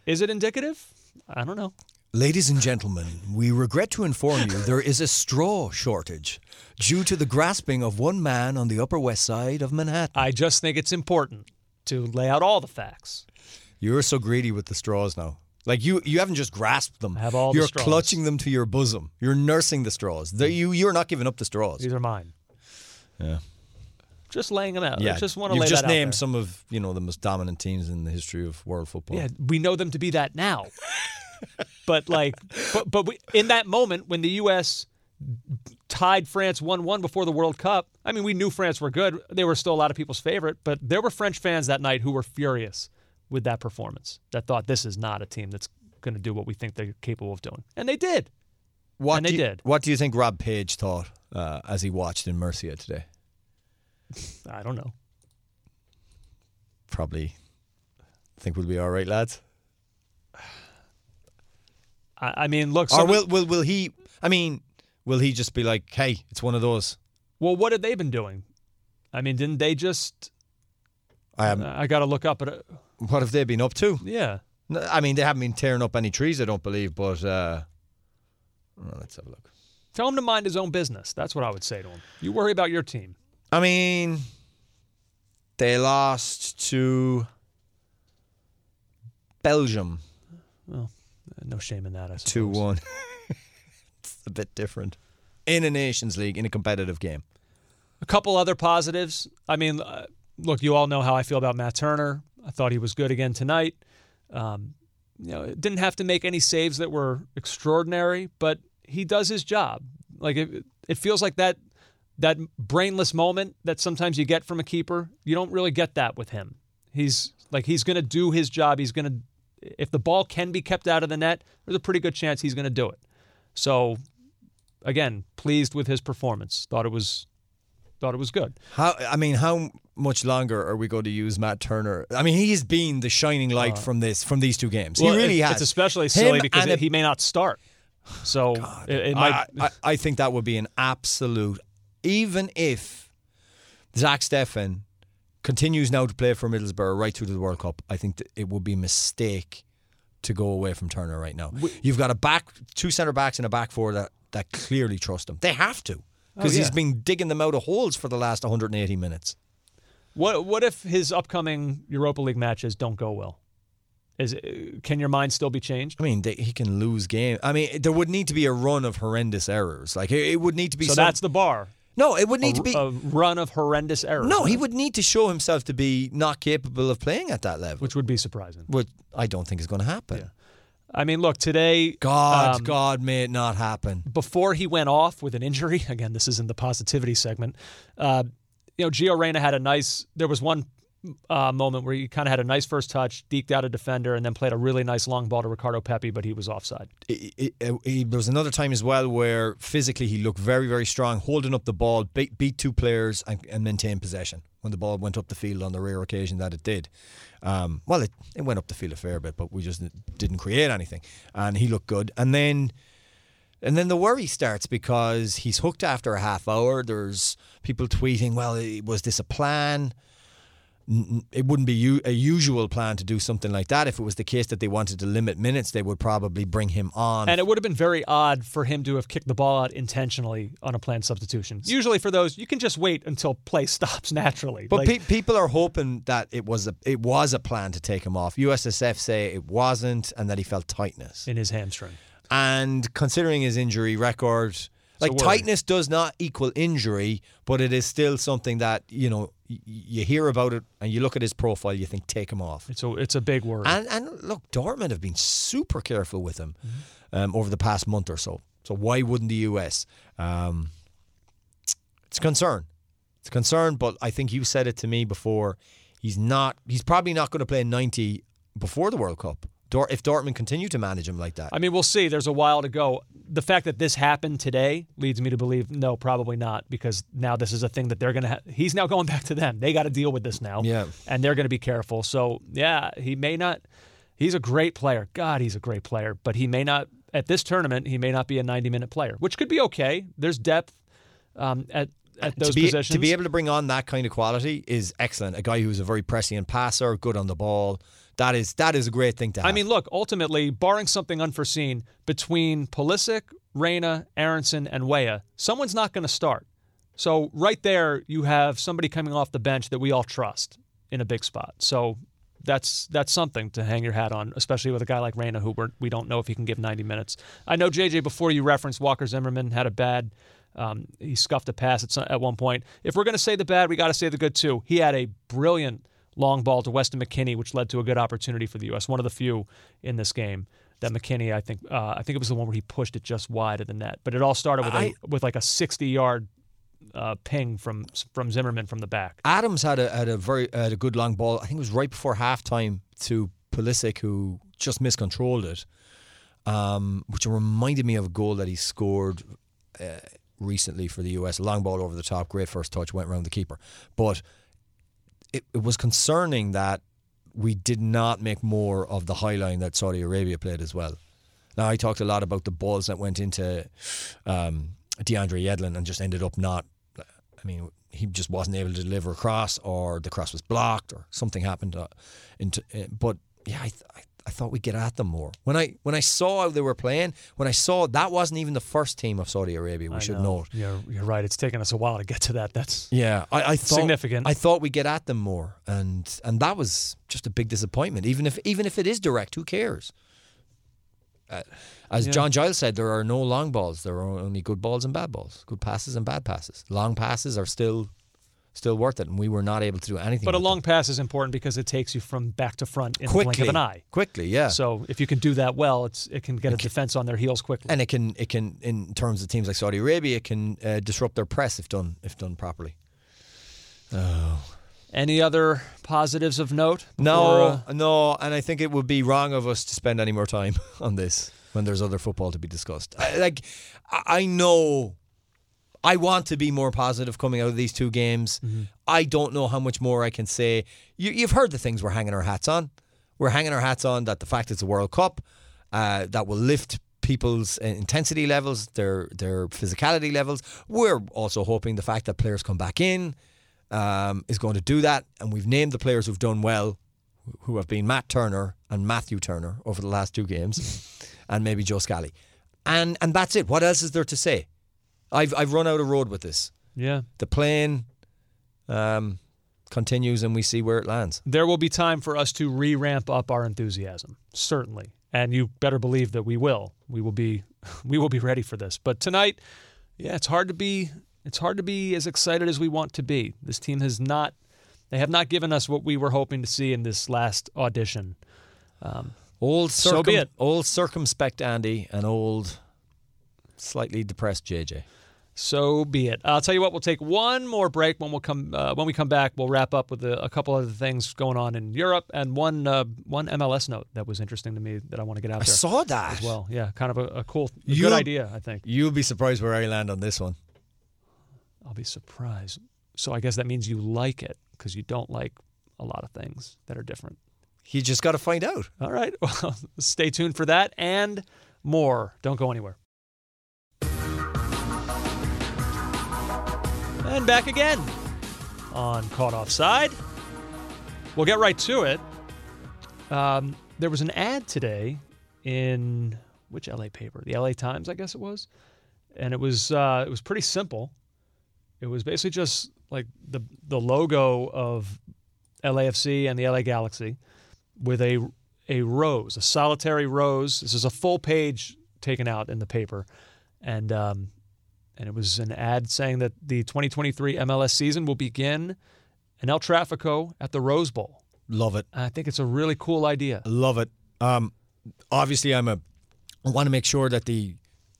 is it indicative? I don't know. Ladies and gentlemen, we regret to inform you there is a straw shortage due to the grasping of one man on the Upper West Side of Manhattan. I just think it's important to lay out all the facts. You're so greedy with the straws now. Like you, you haven't just grasped them. I have all You're straws. clutching them to your bosom. You're nursing the straws. You, you're not giving up the straws. These are mine. Yeah. Just laying them out. I Yeah, just want to you've lay just that named out there. some of you know the most dominant teams in the history of world football. Yeah, we know them to be that now. but like, but but we, in that moment when the U.S. tied France one-one before the World Cup, I mean, we knew France were good. They were still a lot of people's favorite, but there were French fans that night who were furious with that performance. That thought this is not a team that's going to do what we think they're capable of doing, and they did. What And they you, did. What do you think Rob Page thought uh, as he watched in Murcia today? I don't know. Probably think we'll be all right, lads. I, I mean, look. Or some- will will will he? I mean, will he just be like, "Hey, it's one of those"? well, what have they been doing? I mean, didn't they just? I am. I got to look up. At it. What have they been up to? Yeah. I mean, they haven't been tearing up any trees, I don't believe. But uh, well, let's have a look. Tell him to mind his own business. That's what I would say to him. You worry about your team. I mean, they lost to Belgium Well, No shame in that. I suppose. two one. it's a bit different in a Nations League in a competitive game. A couple other positives. I mean, uh, look, you all know how I feel about Matt Turner. I thought he was good again tonight. Um, you know, didn't have to make any saves that were extraordinary, but he does his job. Like it, it feels like that that brainless moment that sometimes you get from a keeper. You don't really get that with him. He's like he's going to do his job. He's going to if the ball can be kept out of the net, there's a pretty good chance he's going to do it. So again, pleased with his performance. Thought it was thought it was good. How I mean, how much longer are we going to use Matt Turner? I mean, he's been the shining light uh, from this from these two games. Well, he really it- has. It's especially Him silly because it- he may not start. So it, it might. I, I, I think that would be an absolute. Even if Zach Steffen continues now to play for Middlesbrough right through to the World Cup, I think it would be a mistake to go away from Turner right now. You've got a back, two centre backs and a back four that, that clearly trust him. They have to Oh, because Oh, yeah. he's been digging them out of holes for the last 180 minutes. What what if his upcoming Europa League matches don't go well? Is uh, can your mind still be changed? I mean, they, he can lose game. I mean, there would need to be a run of horrendous errors. Like it, it would need to be. So some- that's the bar. no. It would A, need to be. a run of horrendous errors. no, he would need to show himself to be not capable of playing at that level, which would be surprising. which I don't think is going to happen. Yeah. I mean, look today. God, um, God, may it not happen. before he went off with an injury. Again, this is in the positivity segment. Uh, you know, Gio Reyna had a nice. There was one uh, moment where he kind of had a nice first touch, deked out a defender, and then played a really nice long ball to Ricardo Pepi, but he was offside. it, it- it- there was another time as well where physically he looked very, very strong, holding up the ball, beat, beat two players, and, and maintained possession when the ball went up the field on the rare occasion that it did. Um, well, it, it went up the field a fair bit, but we just didn't create anything, and he looked good. And then. And then the worry starts because he's hooked after a half hour. There's people tweeting, well, eh, was this a plan? It wouldn't be u- a usual plan to do something like that. If it was the case that they wanted to limit minutes, they would probably bring him on. And it would have been very odd for him to have kicked the ball out intentionally on a planned substitution. Usually, for those, you can just wait until play stops naturally. but Like, pe- people are hoping that it was a it was a plan to take him off. USSF say it wasn't, and that he felt tightness. in his hamstring. And considering his injury record, like tightness does not equal injury, but it is still something that you know y- you hear about it and you look at his profile, you think take him off. It's a it's a big worry. And and look, Dortmund have been super careful with him Mm-hmm. um, over the past month or so. So why wouldn't the US? Um, it's a concern. It's a concern, but I think you said it to me before. He's not. He's probably not going to play ninety before the World Cup. Dor- if Dortmund continue to manage him like that, I mean, we'll see. There's a while to go. The fact that this happened today leads me to believe no, probably not, because now this is a thing that they're going to. Ha- he's now going back to them. They got to deal with this now. Yeah. and they're going to be careful. So yeah, he may not. He's a great player. God, he's a great player, but he may not at this tournament. He may not be a 90 minute player, which could be okay. There's depth um, at at those to be, positions. to be able to bring on that kind of quality is excellent. A guy who's a very prescient passer, good on the ball. That is that is a great thing to have. I mean, look, ultimately, barring something unforeseen between Pulisic, Reyna, Aaronson, and Weah, someone's not going to start. So right there, you have somebody coming off the bench that we all trust in a big spot. So that's that's something to hang your hat on, especially with a guy like Reyna, who we're, we don't know if he can give 90 minutes. I know JJ before you referenced Walker Zimmerman had a bad. Um, he scuffed a pass at, some, at one point. If we're going to say the bad, we got to say the good too. He had a brilliant long ball to Weston McKennie, which led to a good opportunity for the U.S. One of the few in this game that McKennie, I think, uh, I think it was the one where he pushed it just wide of the net. But it all started with I- with like a 60 yard uh, ping from from Zimmerman from the back. Adams had a had a very had a good long ball. I think it was right before halftime to Pulisic, who just miscontrolled it, um, which reminded me of a goal that he scored uh, recently for the US. Long ball over the top, great first touch, went around the keeper. But it, it was concerning that we did not make more of the high line that Saudi Arabia played as well. Now I talked a lot about the balls that went into um, DeAndre Yedlin and just ended up not. I mean, he just wasn't able to deliver a cross, or the cross was blocked, or something happened. Uh, into, uh, but yeah, I, th- I I thought we'd get at them more. When I when I saw how they were playing, when I saw that wasn't even the first team of Saudi Arabia. We I should know. note. You're, you're right. It's taken us a while to get to that. That's Yeah, I, I thought Significant. I thought we'd get at them more, and and that was just a big disappointment. Even if even if it is direct, who cares? Uh, as Yeah. John Giles said, there are no long balls. There are only good balls and bad balls. Good passes and bad passes. Long passes are still still worth it, and we were not able to do anything. but a long them. pass is important because it takes you from back to front in the blink quickly of an eye. Quickly, yeah. So if you can do that well, it's it can get a defense on their heels quickly. and it can it can in terms of teams like Saudi Arabia, it can uh, disrupt their press if done if done properly. Oh. Any other positives of note? No, before, uh, no, and I think it would be wrong of us to spend any more time on this when there's other football to be discussed. I, like, I know, I want to be more positive coming out of these two games. I don't know how much more I can say. You, you've heard the things we're hanging our hats on. We're hanging our hats on that the fact it's a World Cup uh, that will lift people's uh, intensity levels, their their physicality levels. We're also hoping the fact that players come back in um, is going to do that, and we've named the players who've done well, who have been Matt Turner and Matthew Turner over the last two games, and maybe Joe Scally, and and that's it. What else is there to say? I've I've run out of road with this. Yeah. The plane um, continues, and we see where it lands. There will be time for us to re ramp up our enthusiasm, certainly. And you better believe that we will. We will be we will be ready for this. But tonight, yeah, it's hard to be it's hard to be as excited as we want to be. This team has not they have not given us what we were hoping to see in this last audition. Old So circum- be it. Old circumspect Andy and old slightly depressed JJ. So be it. I'll tell you what. We'll take one more break. When we'll come, uh, when we come back, we'll wrap up with a, a couple other things going on in Europe and one uh, one MLS note that was interesting to me that I want to get out I there I saw that as well. Yeah, kind of a, a cool, a good idea. I think You'll be surprised where I land on this one. I'll be surprised. So I guess that means you like it because you don't like a lot of things that are different. You just got to find out. All right. Well, stay tuned for that and more. Don't go anywhere. And back again on Caught Offside. We'll get right to it. Um, there was an ad today in which LA paper? The LA Times, I guess it was. And it was uh, it was pretty simple. It was basically just like the the logo of LAFC and the LA Galaxy with a a rose, a solitary rose. This is a full page taken out in the paper, and um, and it was an ad saying that the 2023 MLS season will begin in El Trafico at the Rose Bowl. Love it. I think it's a really cool idea. Love it. Um, obviously, I'm a. I want to make sure that the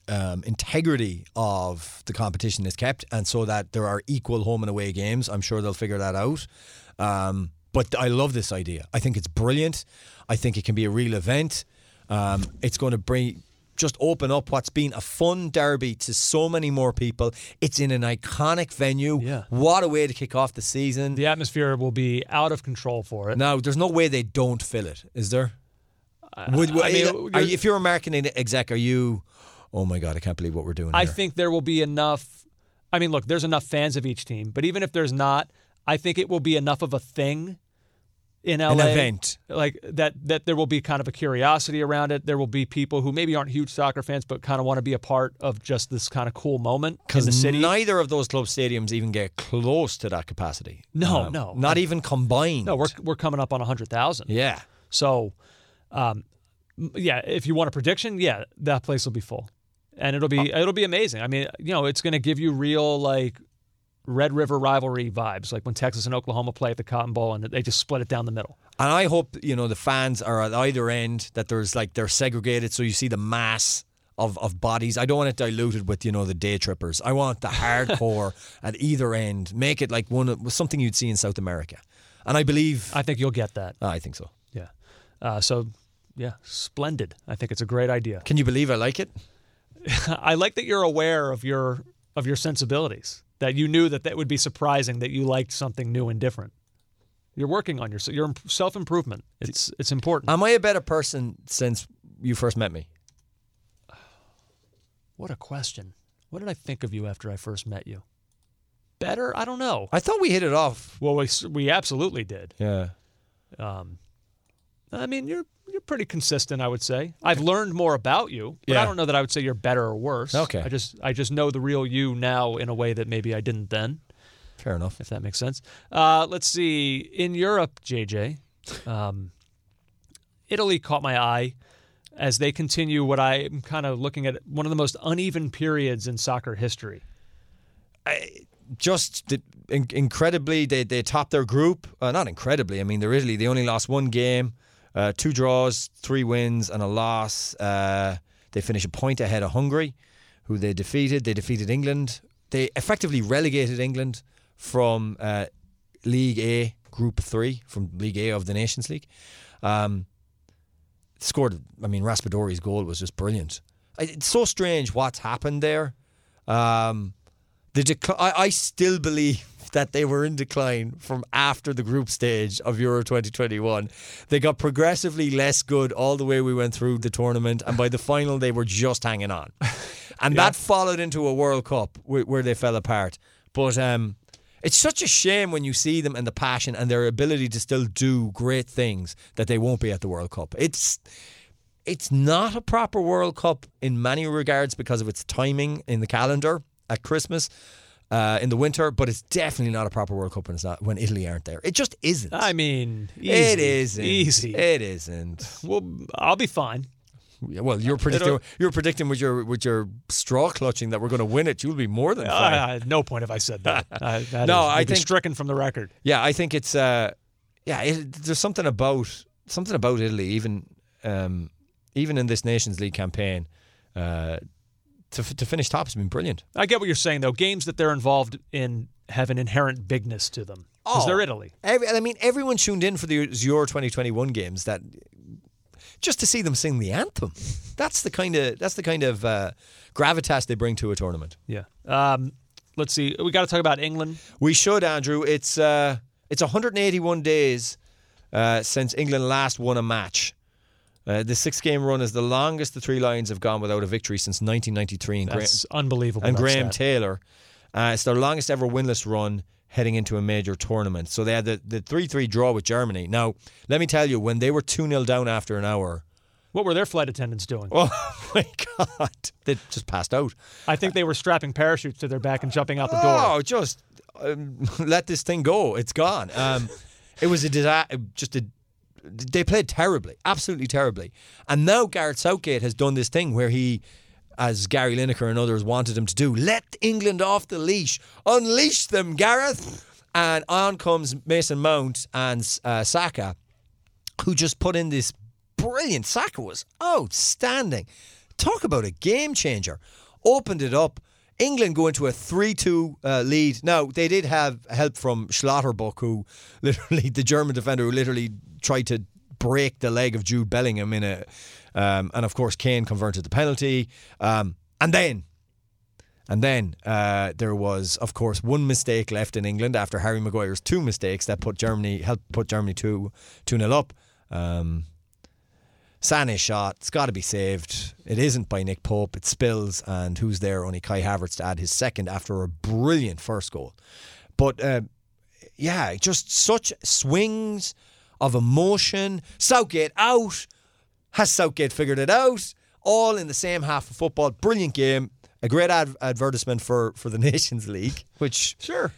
um, integrity of the competition is kept, and so that there are equal home and away games. I'm sure they'll figure that out. Um, but I love this idea. I think it's brilliant. I think it can be a real event. Um, it's going to bring just open up what's been a fun derby to so many more people. It's in an iconic venue. Yeah. What a way to kick off the season. The atmosphere will be out of control for it. Now, there's no way they don't fill it, is there? Would, I mean, uh, are you're- you- if you're a marketing exec, are you? Oh my god, I can't believe what we're doing. I here. think there will be enough. I mean, look, there's enough fans of each team, but even if there's not, I think it will be enough of a thing in LA. An event. like that that there will be kind of a curiosity around it. There will be people who maybe aren't huge soccer fans, but kind of want to be a part of just this kind of cool moment in because the city. neither of those club stadiums even get close to that capacity. Um, No, no. not even combined. no, we're we're coming up on hundred thousand. yeah. So, um, yeah, if you want a prediction, yeah, that place will be full, and it'll be it'll be amazing. I mean, you know, it's going to give you real like Red River rivalry vibes, like when Texas and Oklahoma play at the Cotton Bowl and they just split it down the middle. And I hope you know the fans are at either end that there's like they're segregated, so you see the mass of, of bodies. I don't want it diluted with you know the day trippers. I want the hardcore at either end. Make it like one of something you'd see in South America. And I believe I think you'll get that. I think so. Yeah. Uh, so, yeah, splendid. I think it's a great idea. Can you believe I like it? I like that you're aware of your of your sensibilities. That you knew that that would be surprising that you liked something new and different. You're working on your your self improvement. It's it's important. Am I a better person since you first met me? What a question. What did I think of you after I first met you? Better? I don't know. I thought we hit it off. Well, we we absolutely did. Yeah. Um, I mean, you're you're pretty consistent, I would say. I've learned more about you, but I don't know that I would say you're better or worse. Okay. I just I just know the real you now in a way that maybe I didn't then, Fair enough. if that makes sense. Uh, let's see. In Europe, JJ, um, Italy caught my eye as they continue what I'm kind of looking at one of the most uneven periods in soccer history. Just the, in, incredibly, they, they topped their group. Uh, not incredibly. I mean, they're Italy. They only lost one game, uh, two draws, three wins, and a loss. Uh, they finish a point ahead of Hungary, who they defeated. They defeated England. They effectively relegated England from uh, League A, Group Three, from League A of the Nations League. Um, scored. I mean, Raspadori's goal was just brilliant. It's so strange what's happened there. Um, the decl- I, I still believe that they were in decline from after the group stage of Euro 2021. They got progressively less good all the way we went through the tournament, and by the final, they were just hanging on. And that followed into a World Cup where, where they fell apart. But um, It's such a shame when you see them and the passion and their ability to still do great things that they won't be at the World Cup. It's it's not a proper World Cup in many regards because of its timing in the calendar at Christmas. Uh, in the winter, but it's definitely not a proper World Cup when it's not when Italy aren't there. It just isn't. I mean, easy, it isn't easy. It isn't. well, I'll be fine. Yeah, Well, you're predicting. You're predicting with your with your straw clutching that we're going to win it. You'll be more than fine. Uh, no point if I said that. uh, that No, is- I think- stricken from the record. Yeah, I think it's uh, yeah. It, there's something about something about Italy, even um, even in this Nations League campaign, uh, to to finish top has been brilliant. I get what you're saying, though. Games that they're involved in have an inherent bigness to them because Oh. they're Italy. Every, I mean, everyone tuned in for the Euro 2021 games that just to see them sing the anthem. That's the kind of that's the kind of uh, gravitas they bring to a tournament. Yeah. Um, let's see. We got to talk about England. We should, Andrew. It's uh, it's 181 days uh, since England last won a match. Uh, the six-game run is the longest the Three Lions have gone without a victory since 1993. And, Gra- That's unbelievable. and Graham stat. Taylor. Uh, it's their longest ever winless run heading into a major tournament. So they had the, the 3 3 draw with Germany. Now, let me tell you, when they were 2 0 down after an hour, What were their flight attendants doing? oh my God, they just passed out. I think they were strapping parachutes to their back and jumping out the door. Oh, just um, let this thing go. It's gone. Um, it was a disa- just a. They played terribly, absolutely terribly. And now Gareth Southgate has done this thing where he, as Gary Lineker and others wanted him to do, let England off the leash, unleash them, Gareth. And on comes Mason Mount and uh, Saka, who just put in this brilliant. Saka was outstanding. Talk about a game changer. Opened it up. England go into a 3 2 uh, lead. Now, they did have help from Schlotterbeck, who literally, the German defender, who literally tried to break the leg of Jude Bellingham in a. Um, and of course, Kane converted the penalty. Um, and then and then uh, there was, of course, one mistake left in England after Harry Maguire's two mistakes that put Germany helped put Germany two two 0 up. Um, Sane's shot, it's got to be saved. It isn't by Nick Pope. It spills, and who's there? Only Kai Havertz to add his second after a brilliant first goal. But uh, yeah, just such swings of emotion. Southgate out. Has Southgate figured it out? All in the same half of football. Brilliant game. A great ad- advertisement for, for the Nations League, which, Sure.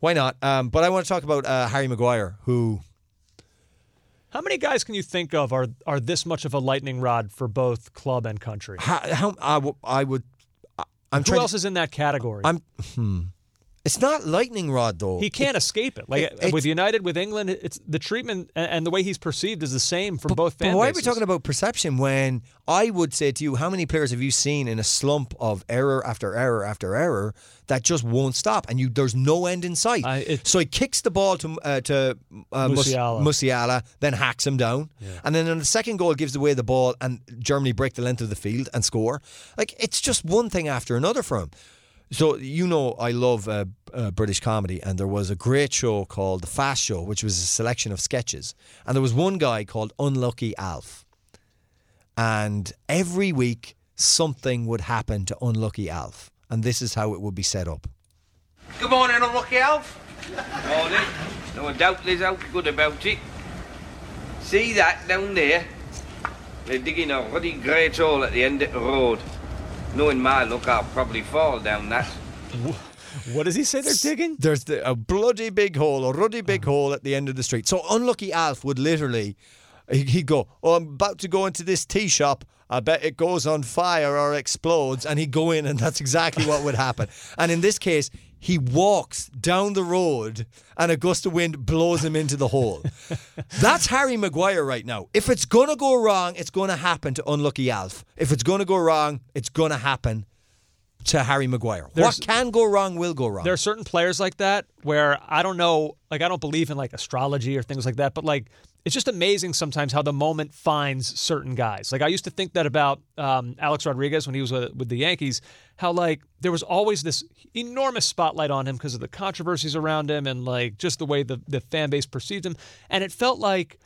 why not? Um, but I want to talk about uh, Harry Maguire, who How many guys can you think of are are this much of a lightning rod for both club and country? how, how I, w- I would. I- I'm Who else to, is in that category? I'm. Hmm. It's not lightning rod though. he can't escape it. Like it- with United, with England, it's the treatment and, the way he's perceived is the same for both But fan why are we talking about perception when I would say to you, how many players have you seen in a slump of error after error after error that just won't stop, and you there's no end in sight. I- it- so he kicks the ball to uh, to uh, Musiala. Musiala, then hacks him down, and then on the second goal gives away the ball, and Germany break the length of the field and score. Like it's just one thing after another for him. So you know I love uh, uh, British comedy, and there was a great show called The Fast Show, which was a selection of sketches, and there was one guy called Unlucky Alf, and every week something would happen to Unlucky Alf, and this is how it would be set up. Good morning, Unlucky Alf. Morning. No doubt there's out good about it. See that down there? They're digging a ruddy great hole at the end of the road. Knowing my luck, I'll probably fall down that. What does he say they're digging? There's the, a bloody big hole, a ruddy big oh. hole at the end of the street. So Unlucky Alf would literally, he- he'd go, "Oh, I'm about to go into this tea shop. I bet it goes on fire or explodes," and he'd go in, and that's exactly what would happen. And in this case, he walks down the road, and a gust of wind blows him into the hole. That's Harry Maguire right now. If it's gonna go wrong, it's gonna happen to Unlucky Alf. If it's gonna go wrong, it's gonna happen to Harry Maguire. There's- what can go wrong will go wrong. There are certain players like that where I don't know, like I don't believe in like astrology or things like that, but like it's just amazing sometimes how the moment finds certain guys. Like I used to think that about um, Alex Rodriguez when he was with, with the Yankees, how like there was always this enormous spotlight on him because of the controversies around him and like just the way the, the fan base perceived him. And it felt like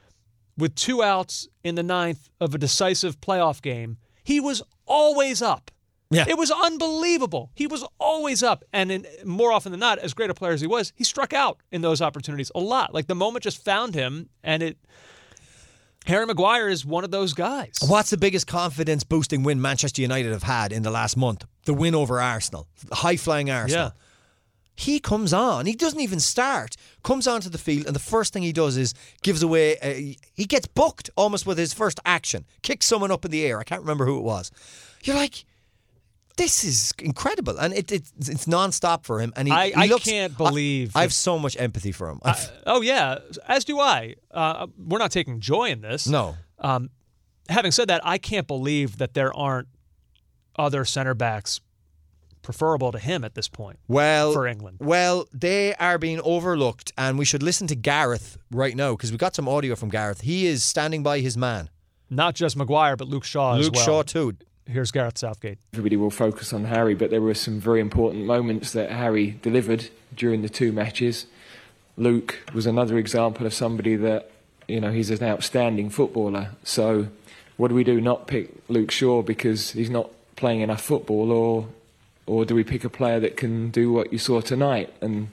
with two outs in the ninth of a decisive playoff game, he was always up. Yeah. It was unbelievable. He was always up. And in, more often than not, as great a player as he was, he struck out in those opportunities a lot. Like the moment just found him, and it. Harry Maguire is one of those guys. What's the biggest confidence boosting win Manchester United have had in the last month? The win over Arsenal, high flying Arsenal. Yeah. He comes on. He doesn't even start. Comes onto the field, and the first thing he does is gives away. Uh, he gets booked almost with his first action. Kicks someone up in the air. I can't remember who it was. You're like, this is incredible, and it, it it's non-stop for him. And he, I- he I can't I- believe I, have so much empathy for him. Oh yeah, as do I. Uh, we're not taking joy in this. no, Um, having said that, I can't believe that there aren't other center backs preferable to him at this point. Well, for England. Well, they are being overlooked, and we should listen to Gareth right now because we got some audio from Gareth. He is standing by his man, Not just Maguire, but Luke Shaw as well. Luke. Shaw too. Here's Gareth Southgate. Everybody will focus on Harry, but there were some very important moments that Harry delivered during the two matches. Luke was another example of somebody that, you know, he's an outstanding footballer. So, what do we do? Not pick Luke Shaw because he's not playing enough football, or, or do we pick a player that can do what you saw tonight? And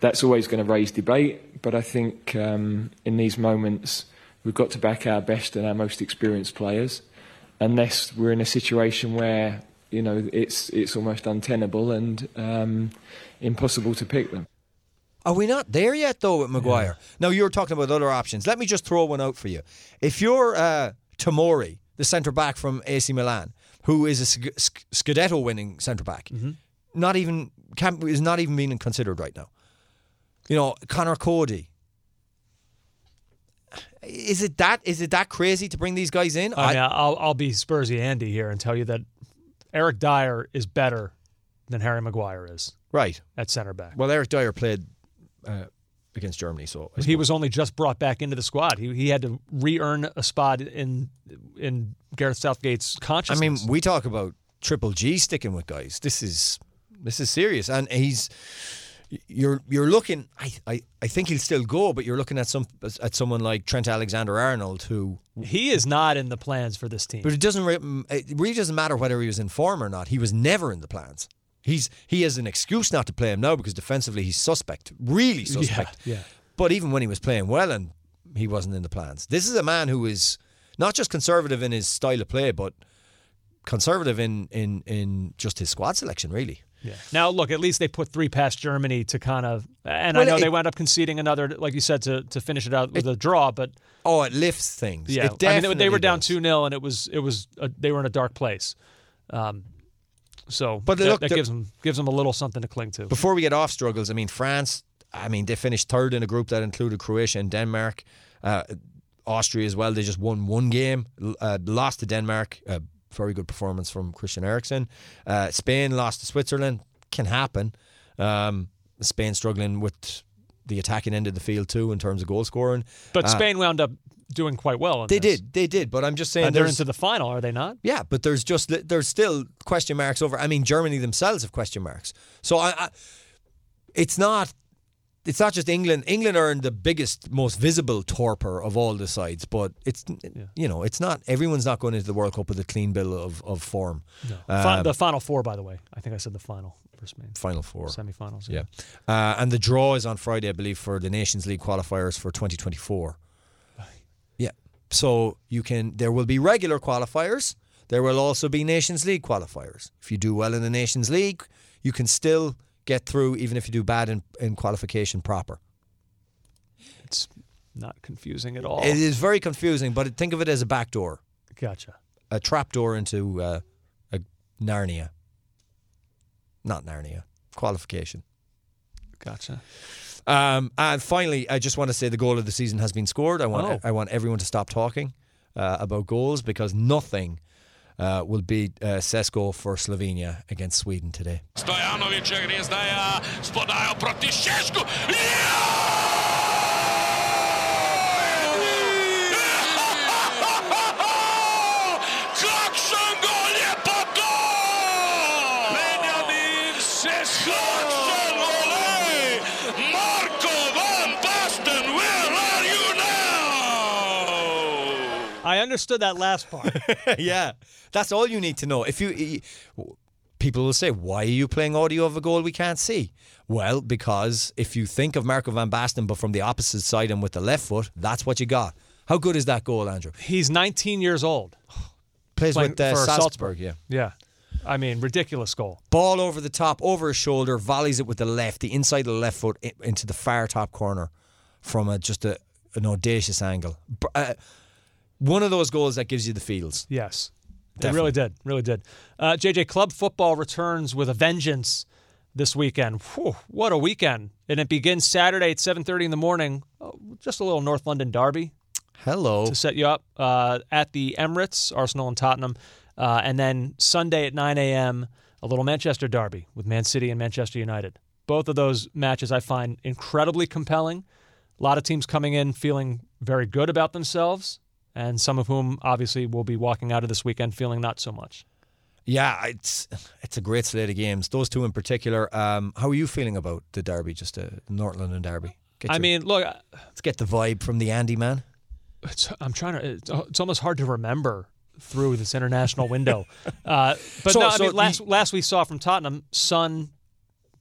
that's always going to raise debate. But I think um, in these moments, we've got to back our best and our most experienced players unless we're in a situation where you know it's it's almost untenable and um, impossible to pick them. Are we not there yet, though, with Maguire? Now, you're talking about other options. Let me just throw one out for you. If you're uh, Tomori, the centre back from AC Milan, who is a Sc- Sc- Scudetto winning centre back, not even can't, is not even being considered right now. You know, Conor Coady. Is it that is it that crazy to bring these guys in? I mean, I'll, I'll be Spursy Andy here and tell you that Eric Dier is better than Harry Maguire is right. at center back. Well, Eric Dier played uh, against Germany, so he was only just brought back into the squad. He, he had to re-earn a spot in in Gareth Southgate's consciousness. I mean, we talk about Triple G sticking with guys. This is this is serious, and he's you're you're looking. I, I, I think he'll still go, but you're looking at some at someone like Trent Alexander Arnold, who. he is not in the plans for this team. But it doesn't. It really doesn't matter whether he was in form or not. He was never in the plans. He's he has an excuse not to play him now because defensively he's suspect, really suspect. yeah. But even when he was playing well and he wasn't in the plans, this is a man who is not just conservative in his style of play, but conservative in in in just his squad selection, really. Yeah. Now, look, at least they put three past Germany to kind of, and Well, I know it- they wound up conceding another, like you said, to, to finish it out with a draw. But Oh, it lifts things. yeah, It I mean, they, were- they definitely were down two 0 and it was it was a, they were in a dark place. Um, so, But that, look, that the- gives them gives them a little something to cling to. Before we get off struggles, I mean France. I mean they finished third in a group that included Croatia and Denmark, uh, Austria as well. They just won one game, uh, lost to Denmark. Uh, very good performance from Christian Eriksen. Uh, Spain lost to Switzerland. Can happen. Um, Spain struggling with the attacking end of the field too in terms of goal scoring. But Uh, Spain wound up doing quite well. They this. did, they did. But I'm just saying, and they're into the final, are they not? Yeah, but there's just there's still question marks over. I mean, Germany themselves have question marks. So I, I it's not it's not just England. England are in the biggest, most visible torpor of all the sides, but it's you know it's not everyone's not going into the World Cup with a clean bill of of form. Fi- Um, the final four, by the way. I think I said the final for Spain. Final four. Semifinals. Yeah, uh, and the draw is on Friday, I believe, for the Nations League qualifiers for 2024. Yeah, so you can. There will be regular qualifiers. There will also be Nations League qualifiers. If you do well in the Nations League, you can still get through, even if you do bad in, in qualification proper. It's not confusing at all. It is very confusing, but think of it as a back door, Gotcha. a trap door into uh, a Narnia. Not Narnia. Qualification. Gotcha. Um, and finally, I just want to say the goal of the season has been scored. I want Oh. I want everyone to stop talking uh, about goals because nothing uh, will beat uh, Sesko for Slovenia against Sweden today. Stojanović grizdaja, spodajo proti Šešku. Kakšen I understood that last part. yeah, that's all you need to know. If you people will say, why are you playing audio of a goal we can't see? Well, because if you think of Marco van Basten, but from the opposite side and with the left foot, that's what you got. How good is that goal, Andrew? He's 19 years old. Plays Playing with uh, for Salzburg, Salzburg. yeah. Yeah. I mean, ridiculous goal. Ball over the top, over his shoulder, volleys it with the left, the inside of the left foot into the far top corner from a, just a, an audacious angle. Uh, one of those goals that gives you the feels. Yes. It really did. Really did. Uh, JJ, club football returns with a vengeance this weekend. Whew, what a weekend. And it begins Saturday at 7.30 in the morning. Oh, just a little North London derby Hello. to set you up uh, at the Emirates, Arsenal and Tottenham. Uh, and then Sunday at 9 a.m., a little Manchester derby with Man City and Manchester United. Both of those matches I find incredibly compelling. A lot of teams coming in feeling very good about themselves, and some of whom obviously will be walking out of this weekend feeling not so much. Yeah, it's it's a great slate of games. Those two in particular. Um, how are you feeling about the derby, just the North London derby? Get I your- mean, look, let's get the vibe from the Andy man. it's, I'm trying to. It's, it's almost hard to remember through this international window. Uh, but So- no, I so mean, last the- last we saw from Tottenham, Son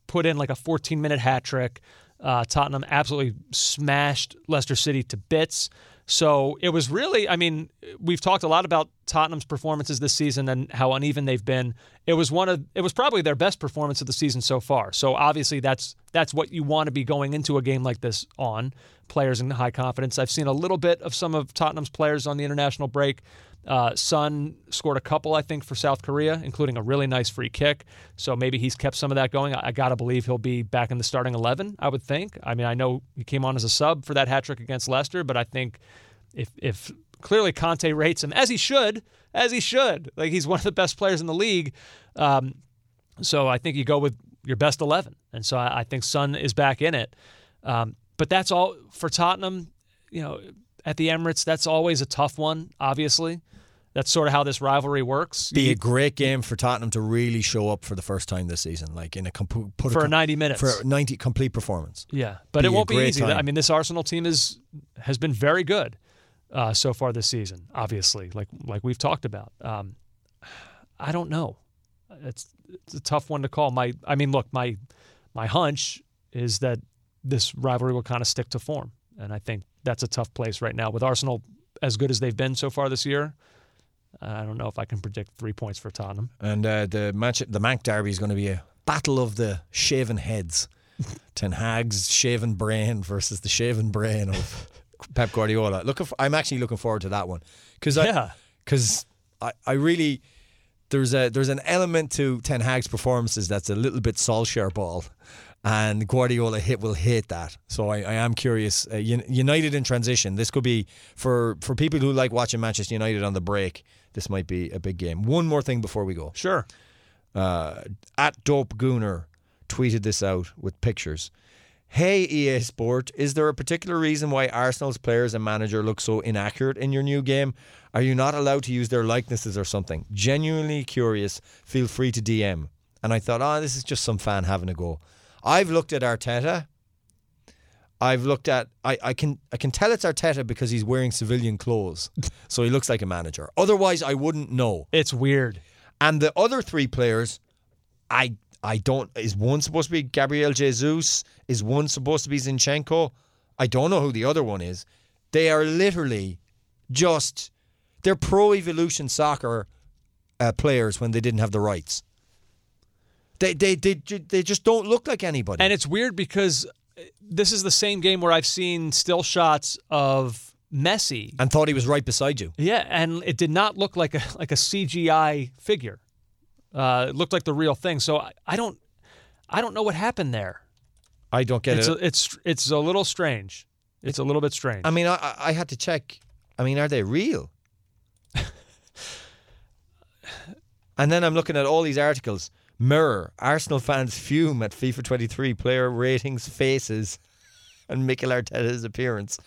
put in like a 14 minute hat trick. Uh, Tottenham absolutely smashed Leicester City to bits. So it was really, I mean, we've talked a lot about Tottenham's performances this season and how uneven they've been. It was one of, it was probably their best performance of the season so far. So obviously that's that's what you want to be going into a game like this on. Players in high confidence. I've seen a little bit of some of Tottenham's players on the international break. Uh, Son scored a couple, I think, for South Korea, including a really nice free kick. So maybe he's kept some of that going. I, I got to believe he'll be back in the starting 11, I would think. I mean, I know he came on as a sub for that hat trick against Leicester, but I think if, if clearly Conte rates him, as he should, as he should, like he's one of the best players in the league. Um, so I think you go with your best 11. And so I, I think Son is back in it. Um, but that's all for Tottenham, you know, at the Emirates, that's always a tough one, obviously. That's sort of how this rivalry works. Be a great game for Tottenham to really show up for the first time this season, like in a comp- put For com- 90 minutes. for a ninety complete performance. Yeah, but Be it won't be easy. time. I mean, this Arsenal team is has been very good uh, so far this season. Obviously, like like we've talked about. Um, I don't know. It's it's a tough one to call. My I mean, look, my my hunch is that this rivalry will kind of stick to form, and I think that's a tough place right now with Arsenal as good as they've been so far this year. I don't know if I can predict three points for Tottenham. And uh, the match, the Manc Derby is going to be a battle of the shaven heads. Ten Hag's shaven brain versus the shaven brain of Pep Guardiola. Look, I'm actually looking forward to that one because I, Yeah. because I, I really there's a there's an element to Ten Hag's performances that's a little bit Solskjaer ball, and Guardiola hit will hate that. So I, I am curious. Uh, United in transition. This could be for for people who like watching Manchester United on the break. This might be a big game. One more thing before we go. Sure. Uh, at Dope Gooner tweeted this out with pictures. Hey EA Sport, is there a particular reason why Arsenal's players and manager look so inaccurate in your new game? Are you not allowed to use their likenesses or something? Genuinely curious. Feel free to DM. And I thought, oh, this is just some fan having a go. I've looked at Arteta. I've looked at I, I can I can tell it's Arteta because he's wearing civilian clothes. so he looks like a manager. Otherwise I wouldn't know. It's weird. And the other three players, I I don't. Is one supposed to be Gabriel Jesus? Is one supposed to be Zinchenko? I don't know who the other one is. They are literally just they're pro evolution soccer uh, players when they didn't have the rights. They they they they just don't look like anybody. And it's weird because this is the same game where I've seen still shots of Messi. and thought he was right beside you. Yeah, and it did not look like a like a CGI figure. Uh, it looked like the real thing. So I, I don't I don't know what happened there. I don't get It's it. a, it's it's a little strange. It's a little bit strange. I mean, I I- I had to check. I mean, are they real? and then I'm looking at all these articles. Mirror: Arsenal fans fume at FIFA 23 player ratings, faces, and Mikel Arteta's appearance.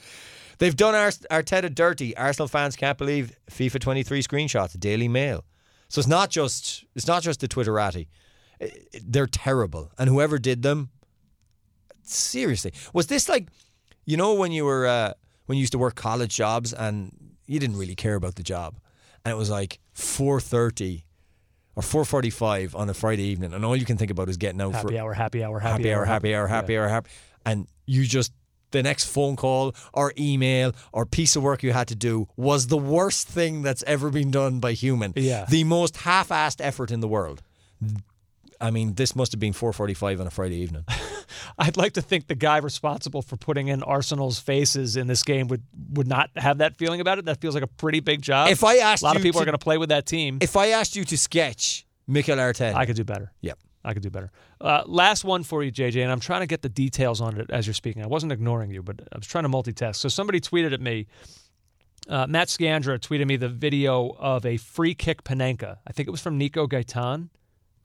They've done Arteta dirty. Arsenal fans can't believe FIFA 23 screenshots. Daily Mail. So it's not just it's not just the Twitterati. They're terrible, and whoever did them, seriously, was this like, you know, when you were uh, when you used to work college jobs and you didn't really care about the job, and it was like four thirty or 4:45 on a Friday evening, and all you can think about is getting out for Happy hour, happy hour, happy, happy hour, happy hour, happy hour, happy, and you just the next phone call or email or piece of work you had to do was the worst thing that's ever been done by human. Yeah. the most half-assed effort in the world. I mean, this must have been 4:45 on a Friday evening. I'd like to think the guy responsible for putting in Arsenal's faces in this game would would not have that feeling about it. That feels like a pretty big job. If I asked a lot of people to- are going to play with that team, if I asked you to sketch Mikel Arteta, I could do better. Yep. I could do better. Uh, last one for you, JJ, and I'm trying to get the details on it as you're speaking. I wasn't ignoring you, but I was trying to multitask. So somebody tweeted at me. Uh, Matt Scandra tweeted me the video of a free kick Panenka. I think it was from Nico Gaitan.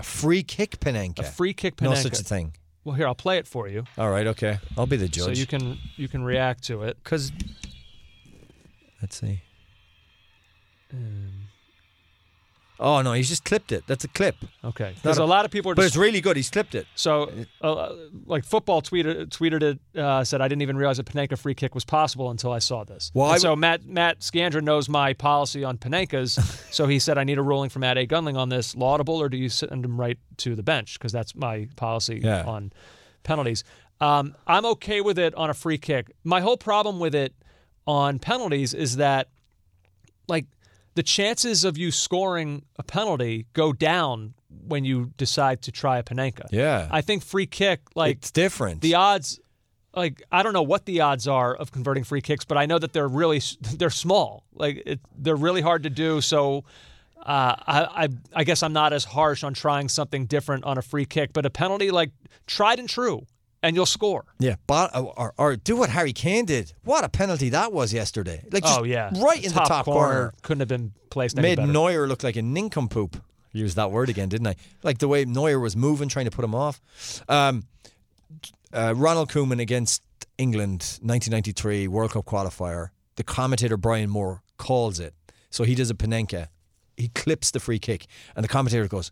A free kick Panenka. A free kick Panenka. No such a thing. Well, here I'll play it for you, All right, okay. I'll be the judge. so you can you can react to it. Because, let's see. Oh no, he's just clipped it. That's a clip. Okay, because a- a lot of people are But just it's really good. He's clipped it. So, uh, like football tweeted tweeted it uh, said I didn't even realize a Panenka free kick was possible until I saw this. Well, I so Matt Matt Scandra knows my policy on Panenkas, so he said I need a ruling from Matt A. Gunling on this. Laudable, or do you send him right to the bench? Because that's my policy Yeah. on penalties. Um, I'm okay with it on a free kick. My whole problem with it on penalties is that, like, the chances of you scoring a penalty go down when you decide to try a Panenka. Yeah. I think free kick, like it's different. the odds, like I don't know what the odds are of converting free kicks, but I know that they're really they're small. Like it, they're really hard to do. So. Uh, I, I I guess I'm not as harsh on trying something different on a free kick, but a penalty like tried and true, and you'll score. yeah, but, or, or do what Harry Kane did. What a penalty that was yesterday. Like just oh yeah, right in the top corner. couldn't have been placed any Made better. Neuer look like a nincompoop. Use that word again, didn't I? Like the way Neuer was moving, trying to put him off. Um, uh, Ronald Koeman against England, 1993 World Cup qualifier. The commentator Brian Moore calls it. So he does a Panenka. He clips the free kick, and the commentator goes,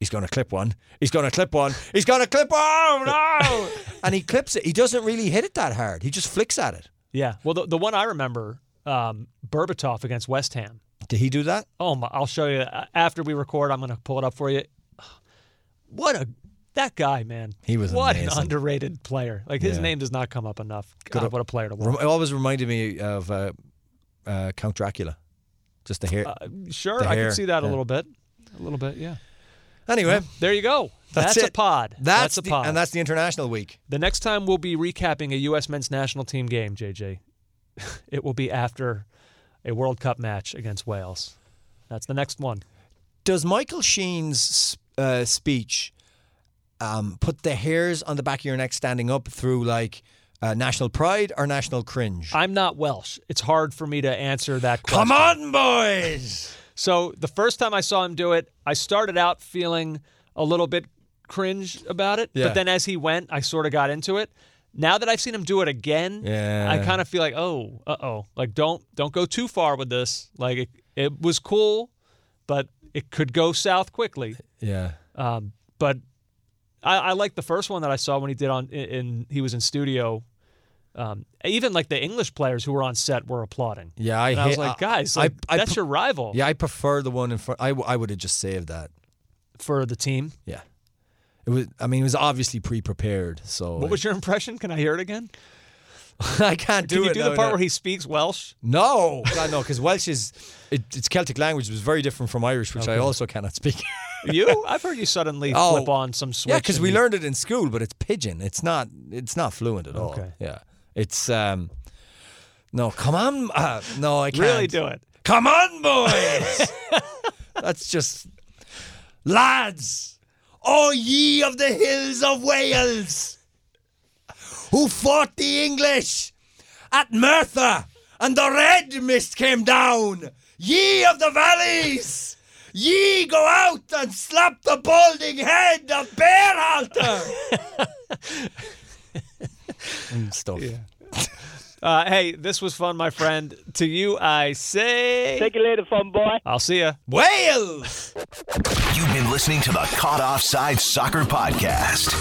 "He's going to clip one. He's going to clip one. He's going to clip one. Oh no!" and he clips it. He doesn't really hit it that hard. He just flicks at it. Yeah, well, the, the one I remember, um, Berbatov against West Ham. Did he do that? Oh my! I'll show you Uh, after we record. I'm going to pull it up for you. What a that guy, man! He was what amazing. an underrated player. Like his Yeah. name does not come up enough. God, up- what a player to watch. It always reminded me of uh, uh, Count Dracula. Just the hair. Uh, sure, the I hair, can see that a little bit. A little bit, yeah. Anyway, There you go. that's, That's, a pod. That's, a the- pod. and that's the international week. the next time we'll be recapping a U.S. men's national team game, JJ. it will be after a World Cup match against Wales. That's the next one. Does Michael Sheen's uh, speech um, put the hairs on the back of your neck standing up through like uh, national pride or national cringe? I'm not Welsh. It's hard for me to answer that question. Come on, boys! So the first time I saw him do it, I started out feeling a little bit cringe about it, Yeah. but then as he went, I sort of got into it. Now that I've seen him do it again, Yeah. I kind of feel like, oh, uh oh, like don't don't go too far with this. Like it, it was cool, but it could go south quickly. Yeah. Um, but I, I like the first one that I saw when he did on in, in he was in studio. Um, even like the English players who were on set were applauding. Yeah, I And I was like, guys, I- like, I that's pu- your rival Yeah, I prefer the one in front. I would have just saved that. for the team. Yeah. It was. I mean, it was obviously pre-prepared. So What was your impression? Can I hear it again? I can't do Can you it. do the part where he speaks Welsh? No, God, no, because Welsh is it, it's Celtic language. It was very different from Irish, which I also cannot speak. You? I've heard you suddenly Oh. flip on some switch. yeah, because we and- learned it in school, but it's pidgin. It's not. It's not fluent at all. Okay. Yeah, it's um. No, come on. Uh, no, I can't really do it. Come on, boys. That's just lads. Oh, ye of the hills of Wales, who fought the English at Merthyr, and the red mist came down. Ye of the valleys, ye go out and slap the balding head of Berhalter. and stuff. Uh, hey, this was fun, my friend. To you, I say. Take it later, fun boy. I'll see ya. Wales. You've been listening to the Caught Offside Soccer Podcast.